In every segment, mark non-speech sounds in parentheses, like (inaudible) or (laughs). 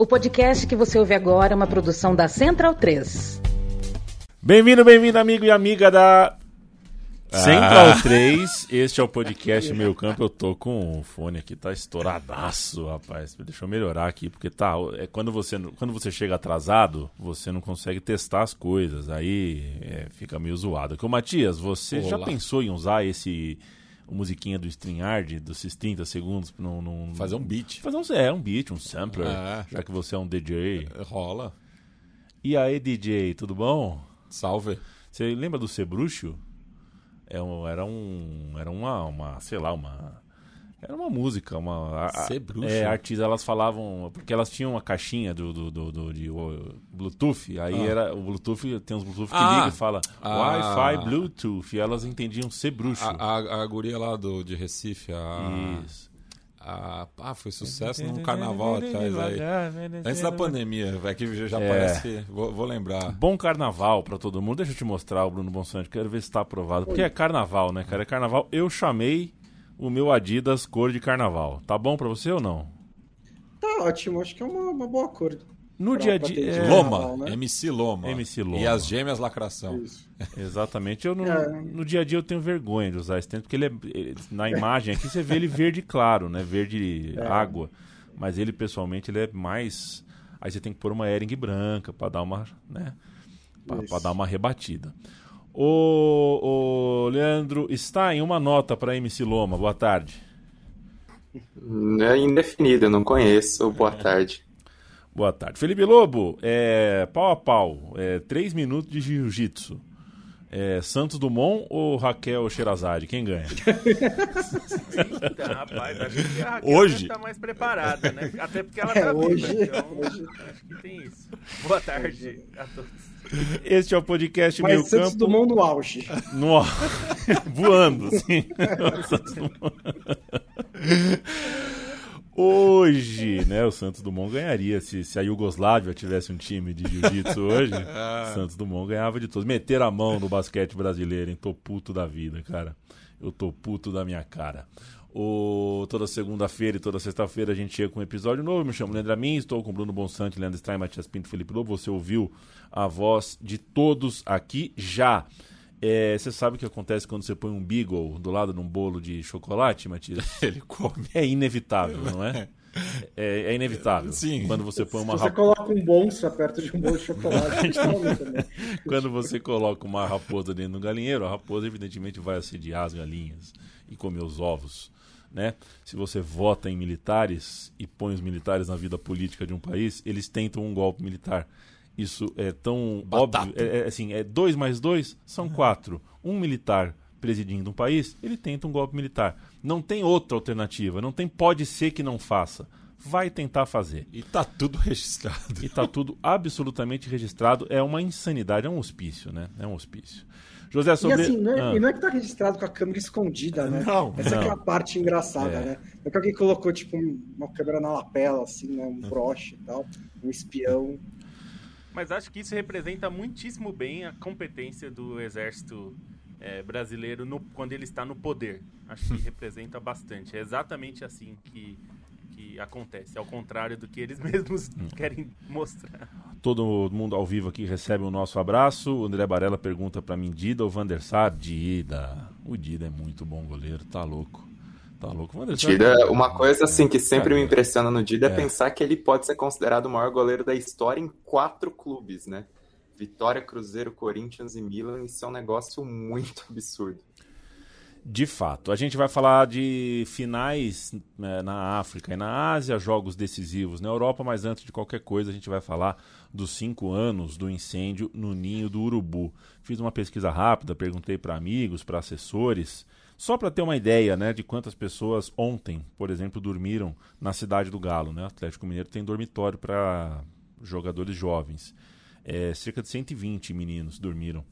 O podcast que você ouve agora é uma produção da Central 3. Bem-vindo, bem-vindo, amigo e amiga da Central ah. 3. Este é o podcast Meio Campo. Eu tô com o fone aqui, tá estouradaço, rapaz. Deixa eu melhorar aqui, porque tá. É quando você, quando você chega atrasado, você não consegue testar as coisas. Aí é, fica meio zoado. Aqui, o Matias, você Olá. já pensou em usar esse musiquinha do StreamYard, dos 30 segundos, num, num, fazer um beat. Fazer um, é, um beat, um sampler, é. já que você é um DJ. Rola. E aí, DJ, tudo bom? Salve. Você lembra do Sebruxo? É um, era um. Era uma, uma. Sei lá, uma. Era uma música, uma. Sebruxo? É, artistas, elas falavam. Porque elas tinham uma caixinha do, do, do, do de Bluetooth. Aí ah. era. O Bluetooth tem uns Bluetooth que ah. liga e fala ah. Wi-Fi Bluetooth. E elas entendiam Sebruxo. A, a, a guria lá do, de Recife, a. Isso. Ah, ah, foi sucesso no (laughs) carnaval (laughs) atrás aí. Antes da pandemia, vai que já é. parece. Vou, vou, lembrar. Bom carnaval para todo mundo. Deixa eu te mostrar o Bruno Bonsante. Quero ver se está aprovado. Porque é carnaval, né, cara? É carnaval. Eu chamei o meu Adidas cor de carnaval. Tá bom para você ou não? Tá ótimo. Acho que é uma, uma boa cor. No dia a dia. É... Loma, né? MC Loma. MC Loma. E as gêmeas lacração. Isso. (laughs) Exatamente. Eu no, é. no dia a dia eu tenho vergonha de usar esse tênis, porque ele é. Ele, na imagem aqui você vê ele verde claro, né? Verde é. água. Mas ele, pessoalmente, ele é mais. Aí você tem que pôr uma Ering branca para dar uma. né? Para dar uma rebatida. O, o Leandro está em uma nota para MC Loma. Boa tarde. É indefinido, não conheço. Boa é. tarde. Boa tarde. Felipe Lobo, é, pau a pau, é, três minutos de jiu-jitsu. É, Santos Dumont ou Raquel Sherazade? Quem ganha? Eita, rapaz, acho que a Raquel hoje está mais preparada, né? Até porque ela está é, hoje, viva, então hoje. acho que tem isso. Boa tarde a todos. Este é o podcast Mas Meu Santos Campo. Dumont no auge. No... (laughs) Voando, sim. (laughs) Hoje, né, o Santos Dumont ganharia. Se, se a Iugoslávia tivesse um time de jiu-jitsu hoje, (laughs) ah. Santos Dumont ganhava de todos. Meter a mão no basquete brasileiro, hein? Tô puto da vida, cara. Eu tô puto da minha cara. O, toda segunda-feira e toda sexta-feira a gente chega com um episódio novo. Me chamo Leandro Amin, estou com Bruno Bonsante, Leandro Stein, Matias Pinto Felipe Lobo. Você ouviu a voz de todos aqui já. É, você sabe o que acontece quando você põe um beagle do lado de um bolo de chocolate, Matias? (laughs) Ele come. É inevitável, não é? É, é inevitável. Sim. Quando você põe uma Se você coloca um bonça perto de um bolo de chocolate, (laughs) Quando você coloca uma raposa dentro do galinheiro, a raposa evidentemente vai assediar as galinhas e comer os ovos. Né? Se você vota em militares e põe os militares na vida política de um país, eles tentam um golpe militar isso é tão Batata. óbvio. É, é, assim, é dois mais dois são quatro. Um militar presidindo um país, ele tenta um golpe militar. Não tem outra alternativa. Não tem pode ser que não faça. Vai tentar fazer. E tá tudo (laughs) registrado. E tá tudo absolutamente registrado. É uma insanidade, é um hospício, né? É um hospício. José sobre... E assim, não é, ah. e não é que tá registrado com a câmera escondida, né? Não, Essa não. é a parte engraçada, é. né? É que alguém colocou, tipo, uma câmera na lapela, assim, né? Um broche e tal, um espião. Mas acho que isso representa muitíssimo bem a competência do exército é, brasileiro no, quando ele está no poder. Acho que (laughs) representa bastante. É exatamente assim que, que acontece, ao contrário do que eles (laughs) mesmos querem mostrar. Todo mundo ao vivo aqui recebe o nosso abraço. O André Barella pergunta para mim, Dida ou Van der Sar? Dida. O Dida é muito bom goleiro, tá louco. Tá louco, Dida, uma coisa assim que sempre me impressiona no Dida é. é pensar que ele pode ser considerado o maior goleiro da história em quatro clubes, né? Vitória, Cruzeiro, Corinthians e Milan, isso é um negócio muito (laughs) absurdo. De fato. A gente vai falar de finais né, na África e na Ásia, jogos decisivos na Europa, mas antes de qualquer coisa, a gente vai falar dos cinco anos do incêndio no Ninho do Urubu. Fiz uma pesquisa rápida, perguntei para amigos, para assessores. Só para ter uma ideia né, de quantas pessoas ontem, por exemplo, dormiram na cidade do Galo. Né? O Atlético Mineiro tem dormitório para jogadores jovens. É, cerca de 120 meninos dormiram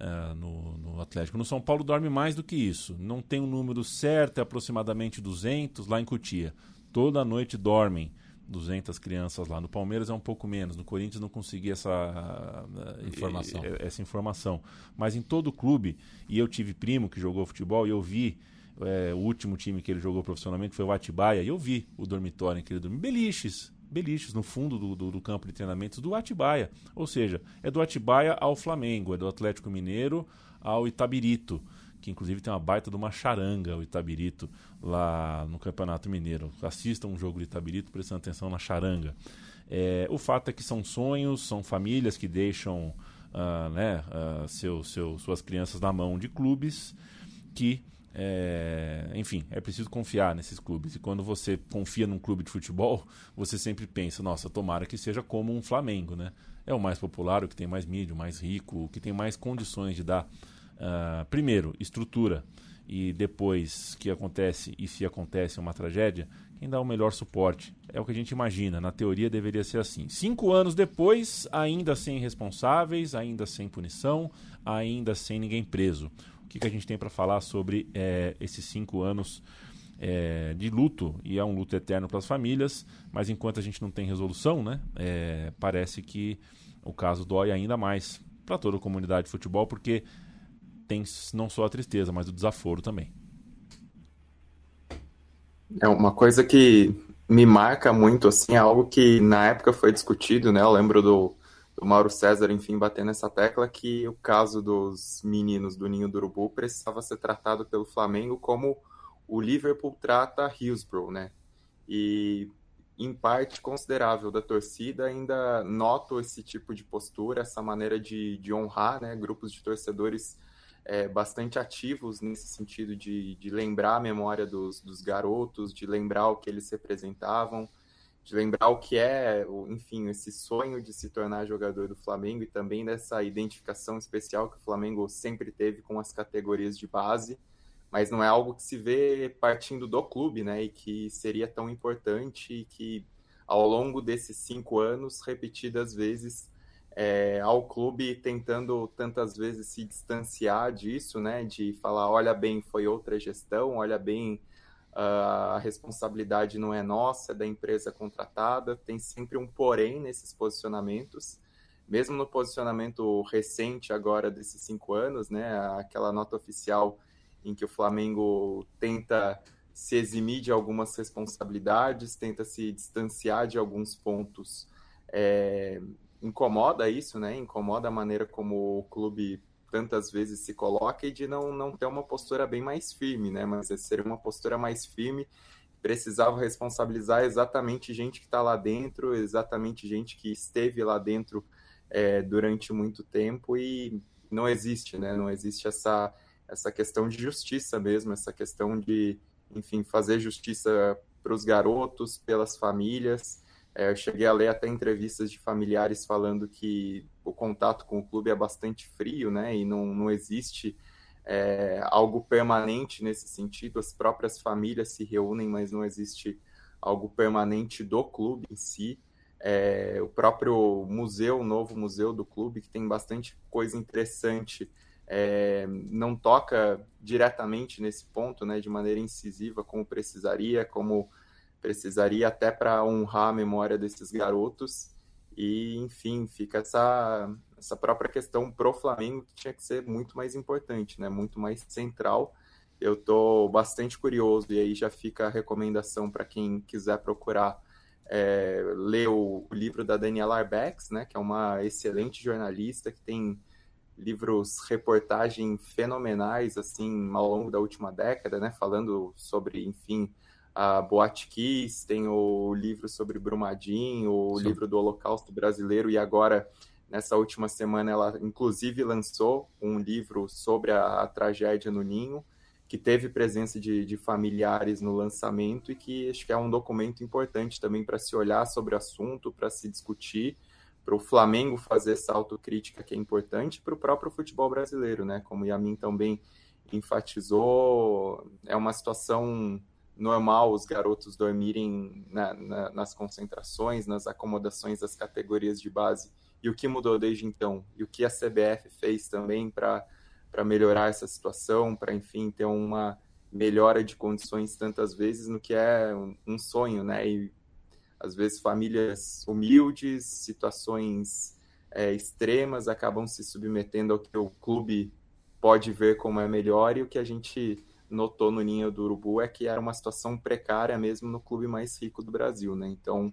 uh, no, no, Atlético. No São Paulo dorme mais do que isso. Não tem um número certo, é aproximadamente 200 lá em Cotia. Toda noite dormem 200 crianças lá. No Palmeiras é um pouco menos. No Corinthians não consegui essa informação. essa informação. Mas em todo o clube, e eu tive primo que jogou futebol e eu vi é, o último time que ele jogou profissionalmente foi o Atibaia, e eu vi o dormitório em que ele dormiu. Beliches, beliches no fundo do, do, do, campo de treinamentos do Atibaia. Ou seja, é do Atibaia ao Flamengo, é do Atlético Mineiro ao Itabirito, que inclusive tem uma baita de uma charanga, o Itabirito, lá no Campeonato Mineiro. Assistam um jogo de Itabirito prestando atenção na charanga. É, o fato é que são sonhos, são famílias que deixam uh, né, uh, seu, seu, suas crianças na mão de clubes que é, enfim, é preciso confiar nesses clubes. E quando você confia num clube de futebol, você sempre pensa: nossa, tomara que seja como um Flamengo, né? É o mais popular, o que tem mais mídia, o mais rico, o que tem mais condições de dar, uh, primeiro, estrutura, e depois que acontece, e se acontece uma tragédia, quem dá o melhor suporte. É o que a gente imagina. Na teoria deveria ser assim. Cinco anos depois, ainda sem responsáveis, ainda sem punição, ainda sem ninguém preso que, que a gente tem para falar sobre é, esses cinco anos é, de luto, e é um luto eterno para as famílias, mas enquanto a gente não tem resolução, né, é, parece que o caso dói ainda mais para toda a comunidade de futebol, porque tem não só a tristeza, mas o desaforo também. É uma coisa que me marca muito, assim, é algo que na época foi discutido, né? Eu lembro do, o Mauro César, enfim, batendo nessa tecla que o caso dos meninos do Ninho do Urubu precisava ser tratado pelo Flamengo como o Liverpool trata Hillsborough, né? E em parte considerável da torcida ainda noto esse tipo de postura, essa maneira de, de honrar, né? Grupos de torcedores é, bastante ativos nesse sentido de, de lembrar a memória dos, dos garotos, de lembrar o que eles representavam, de lembrar o que é, enfim, esse sonho de se tornar jogador do Flamengo e também dessa identificação especial que o Flamengo sempre teve com as categorias de base, mas não é algo que se vê partindo do clube, né? E que seria tão importante e que ao longo desses cinco anos, repetidas vezes, é, ao clube tentando tantas vezes se distanciar disso, né? De falar, olha bem, foi outra gestão, olha bem a responsabilidade não é nossa, é da empresa contratada, tem sempre um porém nesses posicionamentos. Mesmo no posicionamento recente agora desses cinco anos, né, aquela nota oficial em que o Flamengo tenta se eximir de algumas responsabilidades, tenta se distanciar de alguns pontos. É, incomoda isso, né? Incomoda a maneira como o clube tantas vezes se coloca e de não, não ter uma postura bem mais firme, né? Mas seria uma postura mais firme, precisava responsabilizar exatamente gente que está lá dentro, exatamente gente que esteve lá dentro é, durante muito tempo e não existe, né? Não existe essa, essa questão de justiça mesmo, essa questão de, enfim, fazer justiça para os garotos, pelas famílias. É, eu cheguei a ler até entrevistas de familiares falando que o contato com o clube é bastante frio, né? E não, não existe é, algo permanente nesse sentido. As próprias famílias se reúnem, mas não existe algo permanente do clube em si. É, o próprio museu, o novo museu do clube, que tem bastante coisa interessante, é, não toca diretamente nesse ponto, né, de maneira incisiva, como precisaria, como precisaria até para honrar a memória desses garotos. E, enfim, fica essa, essa própria questão pro Flamengo que tinha que ser muito mais importante, né? Muito mais central. Eu estou bastante curioso e aí já fica a recomendação para quem quiser procurar é, ler o, o, livro da Daniela Arbex, né? Que é uma excelente jornalista que tem livros, reportagem fenomenais assim ao longo da última década, né? Falando sobre, enfim, a Boate Kiss, tem o livro sobre Brumadinho, o Sim. livro do Holocausto Brasileiro, e agora, nessa última semana, ela inclusive lançou um livro sobre a, a tragédia no Ninho, que teve presença de, de, familiares no lançamento e que acho que é um documento importante também para se olhar sobre o assunto, para se discutir, para o Flamengo fazer essa autocrítica que é importante, para o próprio futebol brasileiro, né? Como o Yamin também enfatizou, é uma situação normal os garotos dormirem na, na, nas concentrações, nas acomodações das categorias de base. E o que mudou desde então? E o que a CBF fez também para melhorar essa situação, para, enfim, ter uma melhora de condições tantas vezes no que é um, um sonho, né? E às vezes famílias humildes, situações é, extremas acabam se submetendo ao que o clube pode ver como é melhor e o que a gente notou no Ninho do Urubu é que era uma situação precária mesmo no clube mais rico do Brasil, né? Então,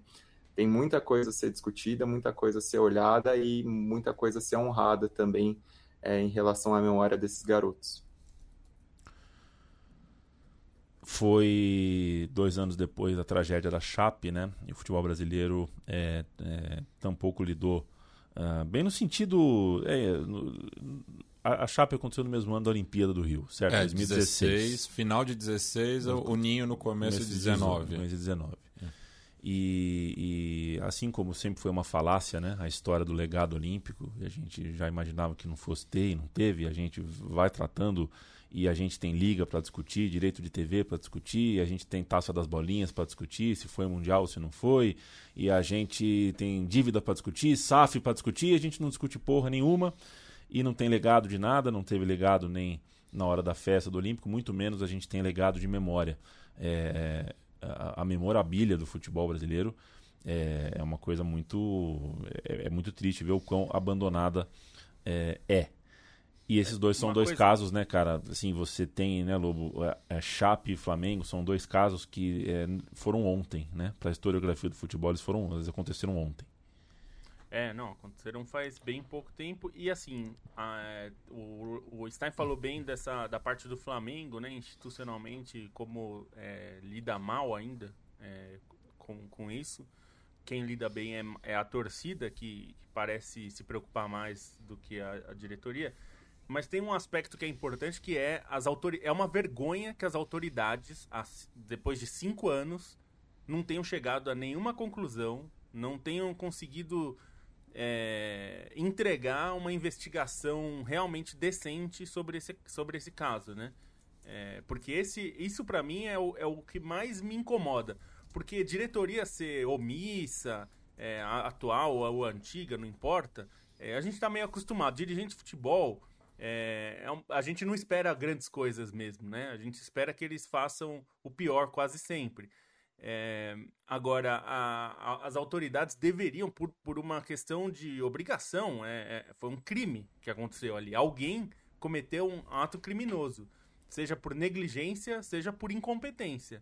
tem muita coisa a ser discutida, muita coisa a ser olhada e muita coisa a ser honrada também é, em relação à memória desses garotos. Foi dois anos depois da tragédia da Chape, né? E o futebol brasileiro é, é, tampouco lidou uh, bem no sentido. É, no, a, a Chape aconteceu no mesmo ano da Olimpíada do Rio, certo? É, 2016. 16, final de 16, no, o Ninho no começo, começo de 19. Começo de 19. É. E, e, assim como sempre foi uma falácia, né, a história do legado olímpico, a gente já imaginava que não fosse ter e não teve, a gente vai tratando e a gente tem liga para discutir, direito de TV para discutir, a gente tem taça das bolinhas para discutir, se foi mundial ou se não foi, e a gente tem dívida para discutir, SAF para discutir, a gente não discute porra nenhuma e não tem legado de nada, não teve legado nem na hora da festa do Olímpico, muito menos a gente tem legado de memória. É, a, a memorabilia do futebol brasileiro é, é uma coisa muito é, é, muito triste ver o quão abandonada é, é. E esses dois são Uma dois coisa... casos, né, cara? Assim, você tem, né, Lobo, é, é, Chape e Flamengo são dois casos que é, foram ontem, né? Para a historiografia do futebol, eles foram, eles aconteceram ontem. É, não, aconteceram faz bem pouco tempo. E assim, a, o, o Stein falou bem dessa da parte do Flamengo, né, institucionalmente, como é, lida mal ainda é, com, com isso. Quem lida bem é, é a torcida, que, que, parece se preocupar mais do que a, a diretoria. Mas tem um aspecto que é importante que é as autori é uma vergonha que as autoridades, as, depois de cinco anos, não tenham chegado a nenhuma conclusão, não tenham conseguido é, entregar uma investigação realmente decente sobre esse, sobre esse caso, né? É, porque esse, isso para mim é o, é o que mais me incomoda. Porque diretoria ser omissa, é, atual ou antiga, não importa, é, a gente está meio acostumado. Dirigente de futebol, é, é a gente não espera grandes coisas mesmo, né? A gente espera que eles façam o pior quase sempre. É, agora, a, a, as autoridades deveriam, por, por uma questão de obrigação, é, é, foi um crime que aconteceu ali. Alguém cometeu um ato criminoso, seja por negligência, seja por incompetência.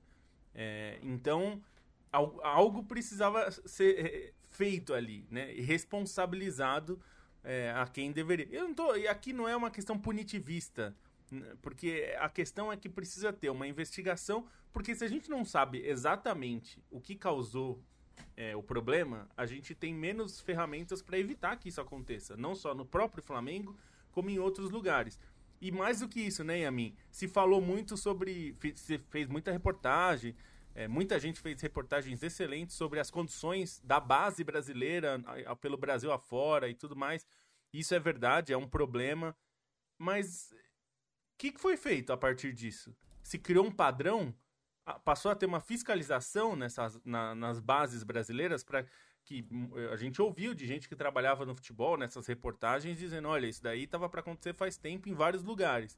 É, então, algo precisava ser é, feito ali, né? E responsabilizado é, a quem deveria. Eu não tô, e aqui não é uma questão punitivista, porque a questão é que precisa ter uma investigação, porque se a gente não sabe exatamente o que causou é, o problema, a gente tem menos ferramentas para evitar que isso aconteça, não só no próprio Flamengo, como em outros lugares. E mais do que isso, né, Yamin? Se falou muito sobre. Se fez muita reportagem, é, muita gente fez reportagens excelentes sobre as condições da base brasileira pelo Brasil afora e tudo mais. Isso é verdade, é um problema. Mas que, que foi feito a partir disso? Se criou um padrão? Passou a ter uma fiscalização nessas, na, nas bases brasileiras para que hum, a gente ouviu de gente que trabalhava no futebol nessas reportagens dizendo: olha, isso daí estava para acontecer faz tempo em vários lugares.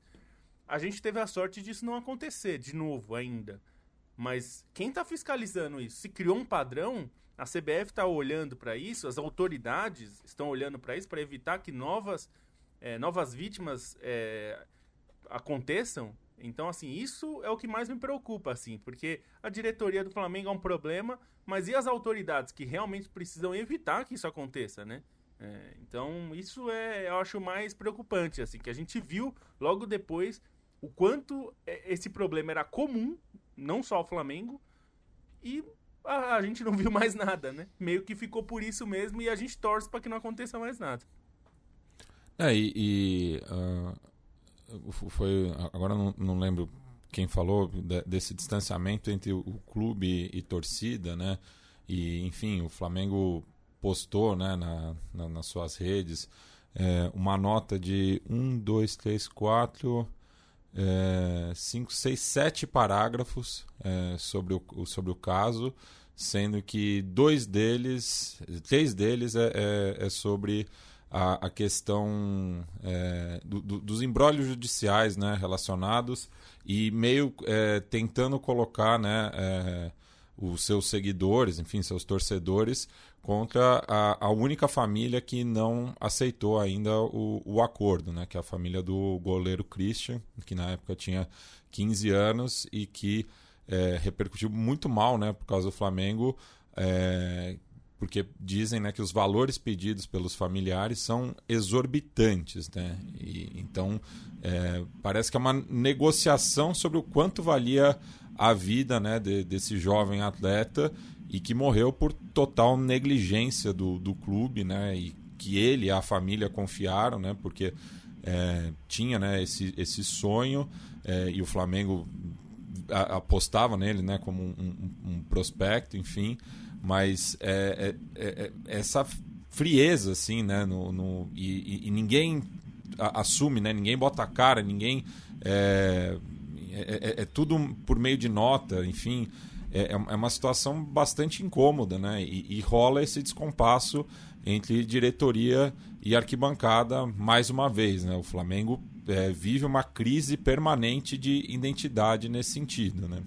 A gente teve a sorte disso não acontecer de novo ainda. Mas quem está fiscalizando isso? Se criou um padrão, a CBF está olhando para isso, as autoridades estão olhando para isso para evitar que novas, é, novas vítimas é, aconteçam. Então, assim, isso é o que mais me preocupa, assim, porque a diretoria do Flamengo é um problema, mas e as autoridades que realmente precisam evitar que isso aconteça, né? É, então, isso é, eu acho mais preocupante, assim, que a gente viu logo depois o quanto é, esse problema era comum não só o Flamengo, e a, a, gente não (laughs) viu mais nada, né? Meio que ficou por isso mesmo e a gente torce para que não aconteça mais nada. É, e, e uh, foi. Agora não, não lembro quem falou de, desse distanciamento entre o, clube e torcida, né? E, enfim, o Flamengo postou né, na, na nas suas redes é, uma nota de 1, 2, 3, 4 é, cinco, seis, sete parágrafos é, sobre, o, sobre o caso, sendo que dois deles, três deles é, é, é sobre a, a questão é, do, do, dos embrólios judiciais né, relacionados e meio é, tentando colocar né, os seus seguidores, enfim, seus torcedores, contra a, a, única família que não aceitou ainda o, o, acordo, né? que é a família do goleiro Christian, que na época tinha 15 anos e que é, repercutiu muito mal né? por causa do Flamengo. É, porque dizem né, que os valores pedidos pelos familiares são exorbitantes. Né? E, então, é, parece que é uma negociação sobre o quanto valia a vida né, de, desse jovem atleta e que morreu por total negligência do, do clube, né, e que ele e a família confiaram, né, porque é, tinha né, esse, esse sonho é, e o Flamengo apostava nele né, como um, um, um prospecto, enfim, mas é, é, é, é essa frieza assim, né, no, no e, e, ninguém assume, né, ninguém bota a cara, ninguém é, é, tudo por meio de nota, enfim, é, uma situação bastante incômoda, né, e, e rola esse descompasso entre diretoria e arquibancada mais uma vez, né, o Flamengo é, vive uma crise permanente de identidade nesse sentido, né?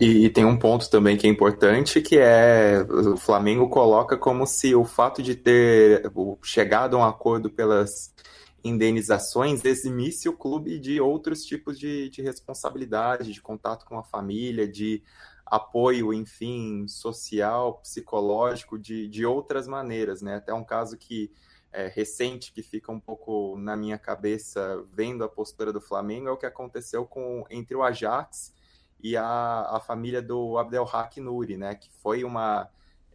E, e, tem um ponto também que é importante, que é o Flamengo coloca como se o fato de ter chegado a um acordo pelas indenizações eximisse o clube de outros tipos de, de responsabilidade, de contato com a família, de apoio, enfim, social, psicológico, de, de outras maneiras, né? Até um caso que é, recente que fica um pouco na minha cabeça vendo a postura do Flamengo é o que aconteceu com entre o Ajax e a, a família do Abdelhak Nouri, né? Que foi uma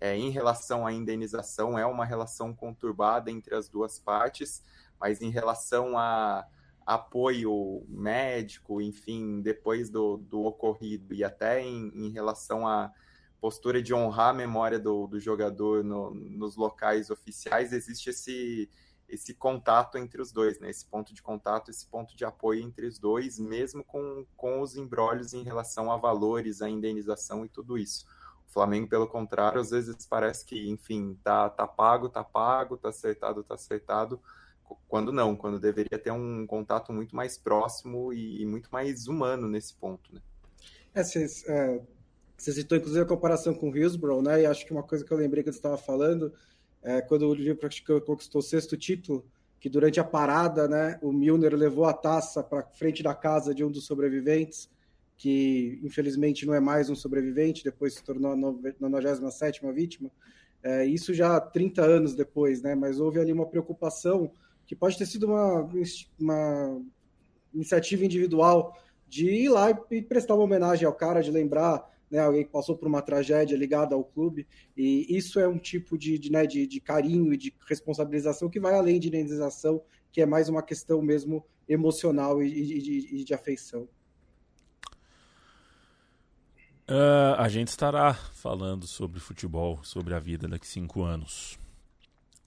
é, em relação à indenização é uma relação conturbada entre as duas partes, mas em relação a apoio médico, enfim, depois do, do ocorrido e até em, em relação a postura de honrar a memória do, do jogador no, nos locais oficiais, existe esse, esse contato entre os dois, né? esse ponto de contato, esse ponto de apoio entre os dois, mesmo com, com os embrólios em relação a valores, a indenização e tudo isso. O Flamengo, pelo contrário, às vezes parece que, enfim, tá, tá pago, tá pago, tá acertado, tá acertado, quando não, quando deveria ter um contato muito mais próximo e, e muito mais humano nesse ponto, né? É, cês, é, você citou, inclusive, a comparação com o Hillsborough, né? E acho que uma coisa que eu lembrei que você estava falando, é, quando o Liverpool conquistou o sexto título, que durante a parada, né, o Milner levou a taça para frente da casa de um dos sobreviventes, que infelizmente não é mais um sobrevivente, depois se tornou a 97ª vítima. É, isso já 30 anos depois, né? Mas houve ali uma preocupação que pode ter sido uma, uma iniciativa individual de ir lá e prestar uma homenagem ao cara, de lembrar né, alguém que passou por uma tragédia ligada ao clube, e isso é um tipo de, de, né, de, de carinho e de responsabilização que vai além de indenização, que é mais uma questão mesmo emocional e, e, e de afeição. Uh, a gente estará falando sobre futebol, sobre a vida daqui cinco anos.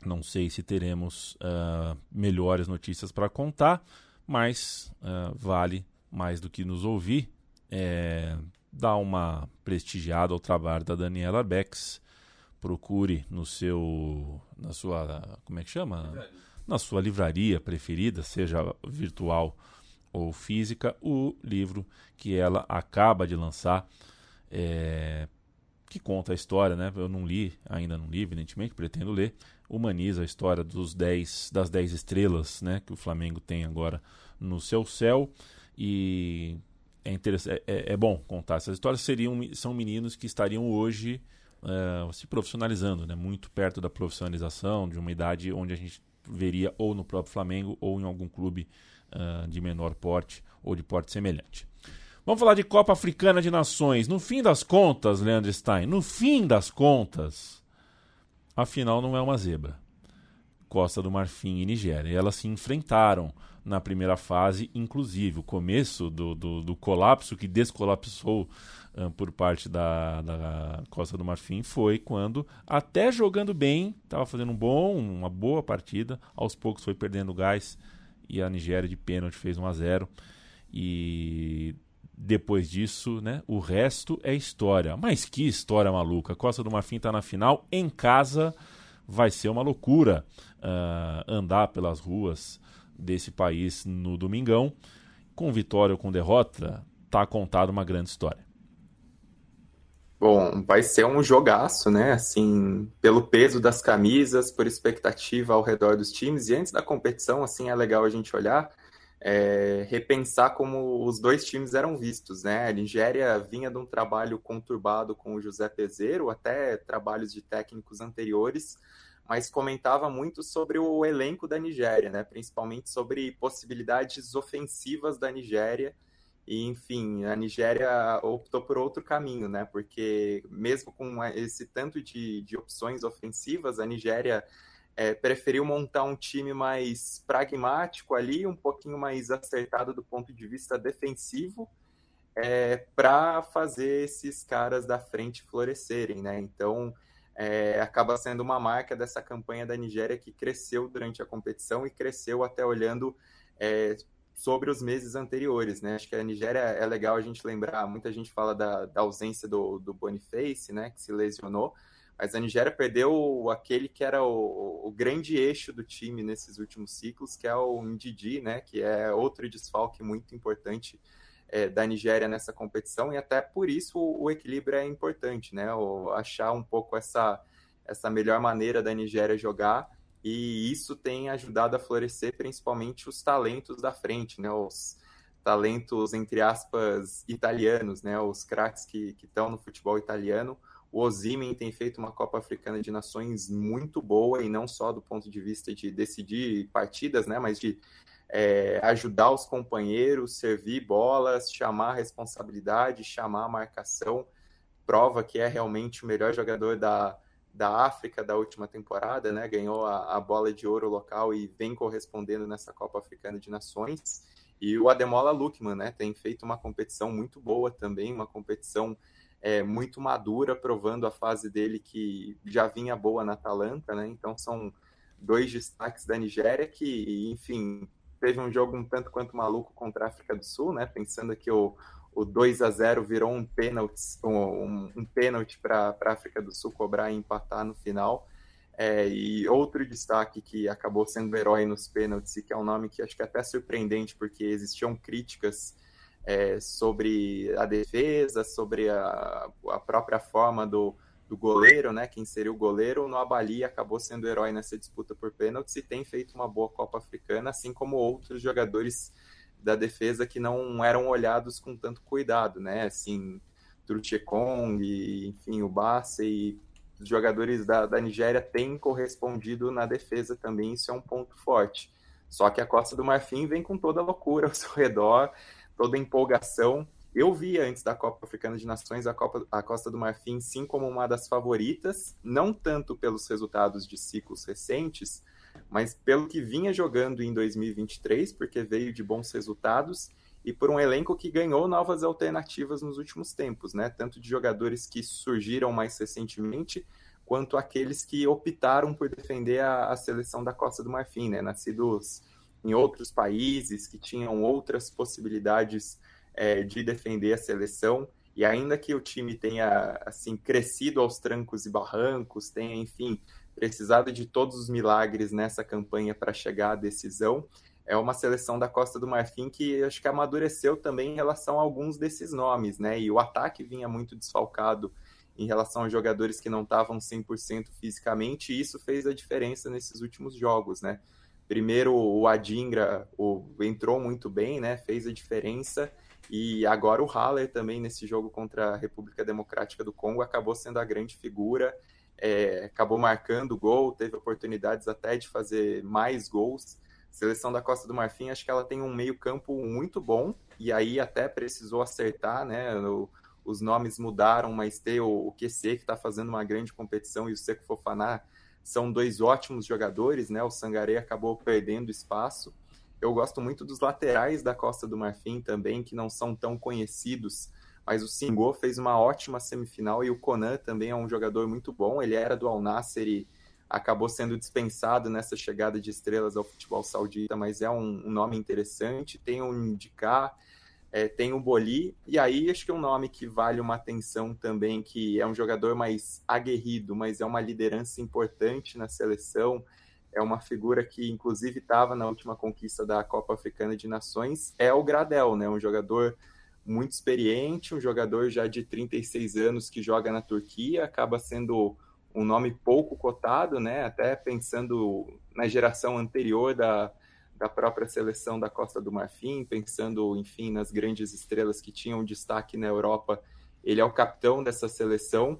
Não sei se teremos uh, melhores notícias para contar, mas uh, vale mais do que nos ouvir. É, dá uma prestigiada ao trabalho da Daniela Bex. Procure no seu, na sua, como é que chama? Livraria. Na sua livraria preferida, seja virtual ou física, o livro que ela acaba de lançar, é, que conta a história, né? Eu não li, ainda não li, evidentemente, pretendo ler. Humaniza a história dos dez, das 10 estrelas, né? Que o Flamengo tem agora no seu céu. E é, interessante, é, é, é, bom contar essas histórias. Seriam, são meninos que estariam hoje uh, se profissionalizando, né? muito perto da profissionalização, de uma idade onde a gente veria ou no próprio Flamengo ou em algum clube uh, de menor porte ou de porte semelhante. Vamos falar de Copa Africana de Nações. No fim das contas, Leandro Stein, no fim das contas, a final não é uma zebra. Costa do Marfim e Nigéria. E elas se enfrentaram na primeira fase, inclusive. O começo do, do, do colapso que descolapsou uh, por parte da, da Costa do Marfim foi quando, até jogando bem, estava fazendo um bom, uma boa partida, aos poucos foi perdendo gás e a Nigéria de pênalti fez 1 a 0 e depois disso, né, o resto é história. Mas que história maluca! Costa do Marfim está na final em casa, vai ser uma loucura uh, andar pelas ruas desse país no domingão. Com vitória ou com derrota, tá contada uma grande história. Bom, vai ser um jogaço, né? Assim, pelo peso das camisas, por expectativa ao redor dos times. E antes da competição, assim, é legal a gente olhar. é, repensar como os dois times eram vistos, né? A Nigéria vinha de um trabalho conturbado com o José Peseiro, até trabalhos de técnicos anteriores, mas comentava muito sobre o elenco da Nigéria, né? Principalmente sobre possibilidades ofensivas da Nigéria. E, enfim, a Nigéria optou por outro caminho, né? Porque mesmo com esse tanto de, de opções ofensivas, a Nigéria é, preferiu montar um time mais pragmático ali, um pouquinho mais acertado do ponto de vista defensivo, é, para fazer esses caras da frente florescerem, né? Então, é, acaba sendo uma marca dessa campanha da Nigéria que cresceu durante a competição e cresceu até olhando é, sobre os meses anteriores, né? Acho que a Nigéria é legal a gente lembrar, muita gente fala da, da ausência do, do Boniface, né, que se lesionou, mas a Nigéria perdeu aquele que era o, o, grande eixo do time nesses últimos ciclos, que é o Ndidi, né? Que é outro desfalque muito importante é, da Nigéria nessa competição, e até por isso o, o equilíbrio é importante, né? O, achar um pouco essa, essa melhor maneira da Nigéria jogar, e isso tem ajudado a florescer principalmente os talentos da frente, né? Os talentos, entre aspas, italianos, né? Os craques que estão no futebol italiano o Ozimen tem feito uma Copa Africana de Nações muito boa, e não só do ponto de vista de decidir partidas, né, mas de é, ajudar os companheiros, servir bolas, chamar a responsabilidade, chamar a marcação. Prova que é realmente o melhor jogador da, da África da última temporada, né? Ganhou a, a, bola de ouro local e vem correspondendo nessa Copa Africana de Nações. E o Ademola Lukman, né? Tem feito uma competição muito boa também, uma competição é, muito madura, provando a fase dele que já vinha boa na Atalanta, né? Então são dois destaques da Nigéria que, enfim, teve um jogo um tanto quanto maluco contra a África do Sul, né? Pensando que o, o 2 a 0 virou um pênalti um, um pênalti para a África do Sul cobrar e empatar no final. É, e outro destaque que acabou sendo herói nos pênaltis, que é um nome que acho que é até surpreendente, porque existiam críticas é, sobre a defesa, sobre a, a própria forma do, do goleiro, né? Quem seria o goleiro, no Abali acabou sendo herói nessa disputa por pênaltis e tem feito uma boa Copa Africana, assim como outros jogadores da defesa que não eram olhados com tanto cuidado, né? Assim, Truchekong, enfim, o Basse e os jogadores da, da Nigéria têm correspondido na defesa também, isso é um ponto forte. Só que a Costa do Marfim vem com toda a loucura ao seu redor, toda a empolgação. Eu via antes da Copa Africana de Nações a, Copa, a Costa do Marfim sim como uma das favoritas, não tanto pelos resultados de ciclos recentes, mas pelo que vinha jogando em 2023, porque veio de bons resultados e por um elenco que ganhou novas alternativas nos últimos tempos, né? Tanto de jogadores que surgiram mais recentemente, quanto aqueles que optaram por defender a, a seleção da Costa do Marfim, né? Nascidos em outros países que tinham outras possibilidades é, de defender a seleção. E ainda que o time tenha assim crescido aos trancos e barrancos, tenha, enfim, precisado de todos os milagres nessa campanha para chegar à decisão, é uma seleção da Costa do Marfim que acho que amadureceu também em relação a alguns desses nomes, né? E o ataque vinha muito desfalcado em relação a jogadores que não estavam 100% fisicamente, e isso fez a diferença nesses últimos jogos, né? Primeiro, o Adingra o, entrou muito bem, né? Fez a diferença. E agora o Haller também, nesse jogo contra a República Democrática do Congo, acabou sendo a grande figura. É, acabou marcando gol, teve oportunidades até de fazer mais gols. seleção da Costa do Marfim, acho que ela tem um meio-campo muito bom, e aí até precisou acertar, né? O, os nomes mudaram, mas tem o, o QC que está fazendo uma grande competição e o Seco Fofaná são dois ótimos jogadores, né? O Sangaré acabou perdendo espaço. Eu gosto muito dos laterais da Costa do Marfim também, que não são tão conhecidos, mas o Singô fez uma ótima semifinal e o Conan também é um jogador muito bom. Ele era do Al Nassr e acabou sendo dispensado nessa chegada de estrelas ao futebol saudita, mas é um, um nome interessante. Tem o Indicar, é, tem o Boli, e aí acho que é um nome que vale uma atenção também, que é um jogador mais aguerrido, mas é uma liderança importante na seleção, é uma figura que inclusive estava na última conquista da Copa Africana de Nações, é o Gradel, né? Um jogador muito experiente, um jogador já de 36 anos que joga na Turquia, acaba sendo um nome pouco cotado, né? Até pensando na geração anterior da, da própria seleção da Costa do Marfim, pensando, enfim, nas grandes estrelas que tinham destaque na Europa. Ele é o capitão dessa seleção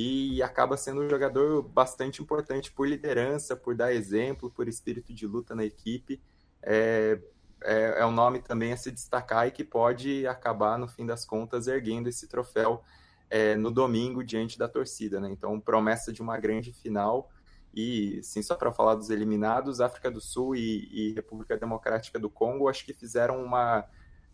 e acaba sendo um jogador bastante importante por liderança, por dar exemplo, por espírito de luta na equipe. É, é, é um nome também a se destacar e que pode acabar, no fim das contas, erguendo esse troféu é, no domingo diante da torcida. Né? Então, promessa de uma grande final. E, sim, só para falar dos eliminados, África do Sul e, e, República Democrática do Congo, acho que fizeram uma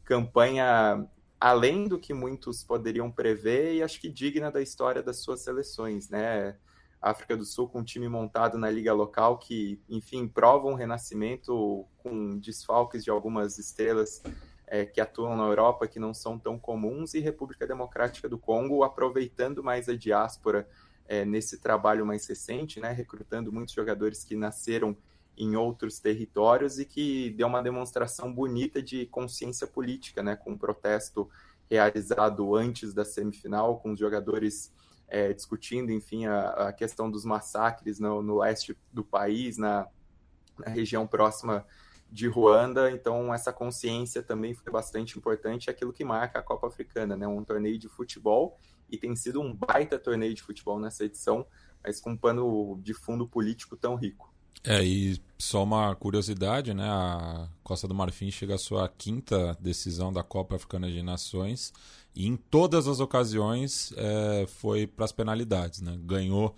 campanha além do que muitos poderiam prever e acho que digna da história das suas seleções, né? África do Sul com um time montado na liga local que, enfim, prova um renascimento com desfalques de algumas estrelas é, que atuam na Europa que não são tão comuns e República Democrática do Congo aproveitando mais a diáspora é, nesse trabalho mais recente, né, recrutando muitos jogadores que nasceram em outros territórios e que deu uma demonstração bonita de consciência política, né, com um protesto realizado antes da semifinal, com os jogadores é, discutindo, enfim, a, a, questão dos massacres no, no leste do país, na, na, região próxima de Ruanda. Então, essa consciência também foi bastante importante, é aquilo que marca a Copa Africana, né? Um torneio de futebol e tem sido um baita torneio de futebol nessa edição, mas com um pano de fundo político tão rico. É, e só uma curiosidade, né? A Costa do Marfim chega à sua quinta decisão da Copa Africana de Nações e em todas as ocasiões é, foi para as penalidades, né? Ganhou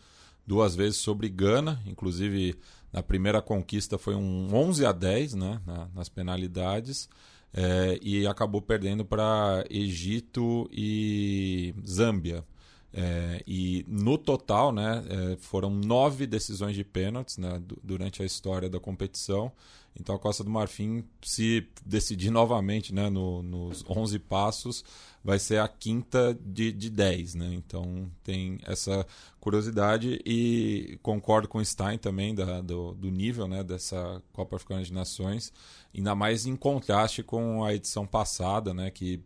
duas vezes sobre Gana, inclusive na primeira conquista foi um 11 a 10 né? Na, nas penalidades. É, e acabou perdendo para Egito e Zâmbia. É, e no total, né, é, foram nove decisões de pênaltis né, durante a história da competição. Então a Costa do Marfim, se decidir novamente né, no, nos 11 passos, vai ser a quinta de, de 10. Né? Então tem essa curiosidade e concordo com o Stein também da, do, do nível né, dessa Copa Africana de Nações, ainda mais em contraste com a edição passada, né, que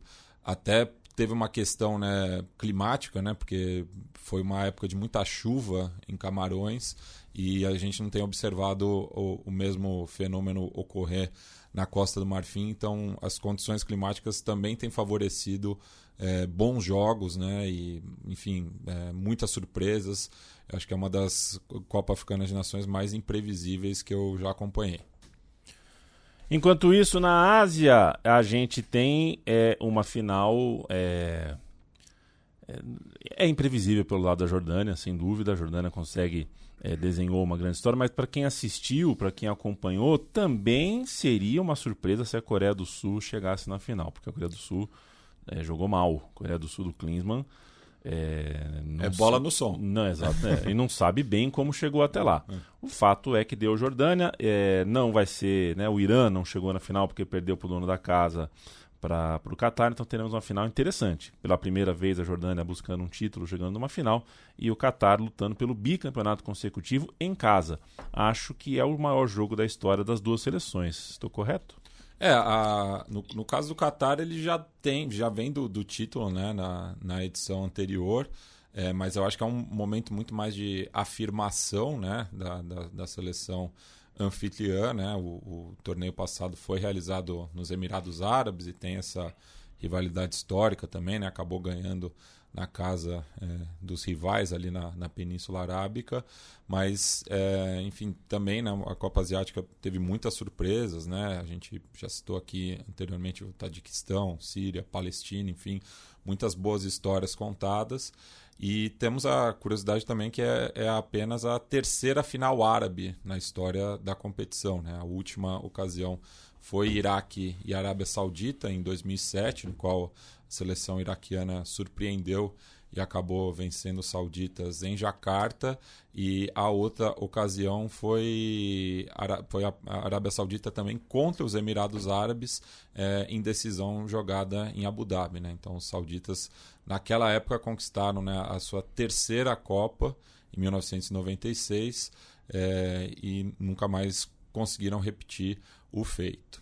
até teve uma questão né, climática, né, porque foi uma época de muita chuva em Camarões e a gente não tem observado o, o mesmo fenômeno ocorrer na Costa do Marfim, então as condições climáticas também têm favorecido é, bons jogos, né? E, enfim, é, muitas surpresas. Acho que é uma das Copa Africanas de Nações mais imprevisíveis que eu já acompanhei. Enquanto isso, na Ásia, a gente tem é, uma final. É, é, é, imprevisível pelo lado da Jordânia, sem dúvida. A Jordânia consegue. É, desenhou uma grande história, mas para quem assistiu, para quem acompanhou, também seria uma surpresa se a Coreia do Sul chegasse na final, porque a Coreia do Sul é, jogou mal. A Coreia do Sul do Klinsmann é, é bola no som. Não, exato. É, e não sabe bem como chegou até lá. É. O fato é que deu Jordânia, é, não vai ser. Né, o Irã não chegou na final porque perdeu para o dono da casa para o Qatar, então teremos uma final interessante. Pela primeira vez a Jordânia buscando um título, chegando numa final, e o Qatar lutando pelo bicampeonato consecutivo em casa. Acho que é o maior jogo da história das duas seleções. Estou correto? É, a, no, no caso do Qatar, ele já tem, já vem do, do título né, na, na edição anterior, é, mas eu acho que é um momento muito mais de afirmação né, da, da, da seleção anfitriã. Né? O, o, torneio passado foi realizado nos Emirados Árabes e tem essa rivalidade histórica também, né? acabou ganhando na casa é, dos rivais ali na, na Península Arábica, mas é, enfim também né, a Copa Asiática teve muitas surpresas, né? A gente já citou aqui anteriormente o Tadiquistão, Síria, Palestina, enfim, muitas boas histórias contadas. E temos a curiosidade também que é, é apenas a terceira final árabe na história da competição, né? A última ocasião foi Iraque e Arábia Saudita em 2007, no qual seleção iraquiana surpreendeu e acabou vencendo os sauditas em Jacarta. E a outra ocasião foi, foi a Arábia Saudita também contra os Emirados Árabes é, em decisão jogada em Abu Dhabi. Né? Então os sauditas naquela época conquistaram né, a sua terceira Copa em 1996 é, e nunca mais conseguiram repetir o feito.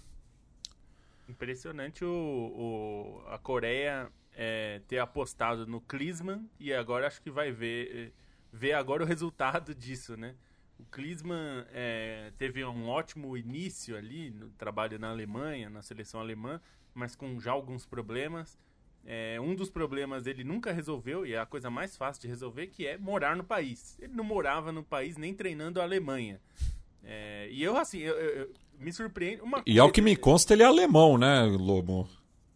Impressionante o, o a Coreia é, ter apostado no Klinsmann e agora acho que vai ver, ver agora o resultado (laughs) disso, né? O Klinsmann é, teve um ótimo início ali no trabalho na Alemanha, na seleção alemã, mas com já alguns problemas. É, um dos problemas ele nunca resolveu, e é a coisa mais fácil de resolver, que é morar no país. Ele não morava no país nem treinando a Alemanha. É, e eu, assim, eu, eu, me surpreende. Uma e ao que me consta, ele é alemão, né, Lobo?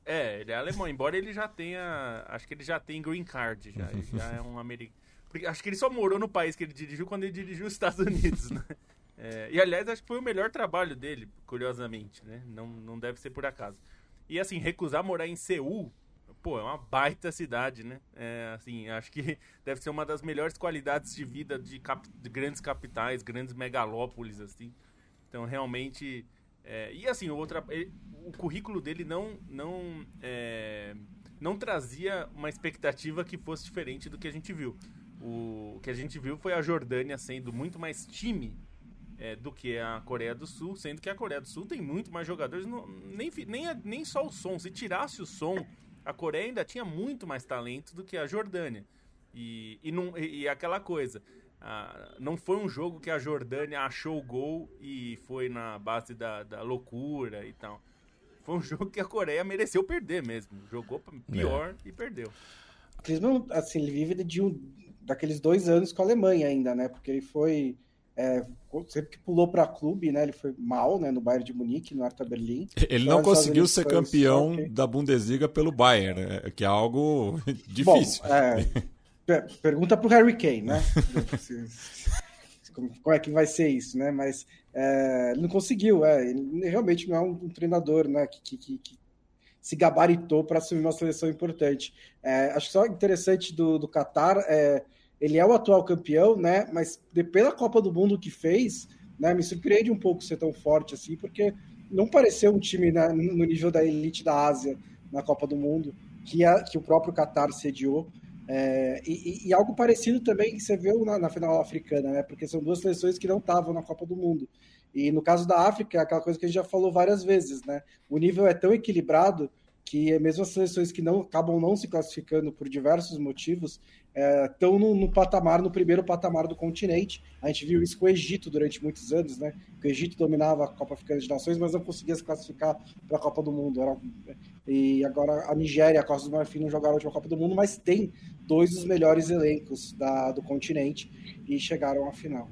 É, ele é alemão, embora ele já tenha. Acho que ele já tem green card, já, já é um (laughs) americano. Acho que ele só morou no país que ele dirigiu quando ele dirigiu os Estados Unidos, né? (laughs) É, e aliás, acho que foi o melhor trabalho dele, curiosamente, né? Não, não deve ser por acaso. E assim, recusar morar em Seul, pô, é uma baita cidade, né? É, assim, acho que (laughs) deve ser uma das melhores qualidades de vida de, cap de grandes capitais, grandes megalópolis, assim. Então, realmente. É, e assim, outra, ele, o currículo dele não, não, é, não trazia uma expectativa que fosse diferente do que a gente viu. O que a gente viu foi a Jordânia sendo muito mais time é, do que a Coreia do Sul, sendo que a Coreia do Sul tem muito mais jogadores, não, nem, nem, nem só o som. Se tirasse o som, a Coreia ainda tinha muito mais talento do que a Jordânia. E, e, não, e, e aquela coisa, ah, não foi um jogo que a Jordânia achou o gol e foi na base da, da loucura e tal. Foi um (laughs) jogo que a Coreia mereceu perder mesmo. Jogou pior é. e perdeu. Klinsmann, assim, ele vive de um, daqueles dois anos com a Alemanha ainda, né? Porque ele foi é, sempre que pulou para clube, né? Ele foi mal, né? No Bayern de Munique, no Hertha Berlim. Ele não conseguiu ser campeão da Bundesliga pelo Bayern, né? que é algo (laughs) difícil. Bom, é, pergunta para o Harry Kane, né? (laughs) Como é que vai ser isso, né? Mas é, ele não conseguiu, é, ele realmente não é um, um treinador, né? Que, que, que se gabaritou para assumir uma seleção importante. É, acho que só interessante do, do Qatar é ele é o atual campeão, né? Mas de, pela Copa do Mundo que fez, né? Me surpreende um pouco ser tão forte assim, porque não pareceu um time né, no nível da elite da Ásia na Copa do Mundo, que, é, que o próprio Qatar sediou. É, e, e, algo parecido também que você viu na, na, final africana, né? Porque são duas seleções que não estavam na Copa do Mundo. E no caso da África, é aquela coisa que a gente já falou várias vezes, né? O nível é tão equilibrado que mesmo as seleções que não acabam não se classificando por diversos motivos, estão é, no, no, patamar, no primeiro patamar do continente. A gente viu isso com o Egito durante muitos anos, né? O Egito dominava a Copa Africana de Nações, mas não conseguia se classificar para a Copa do Mundo. Era... E agora a Nigéria a Costa do Marfim não jogaram a última Copa do Mundo, mas tem dois dos melhores elencos da, do continente e chegaram à final.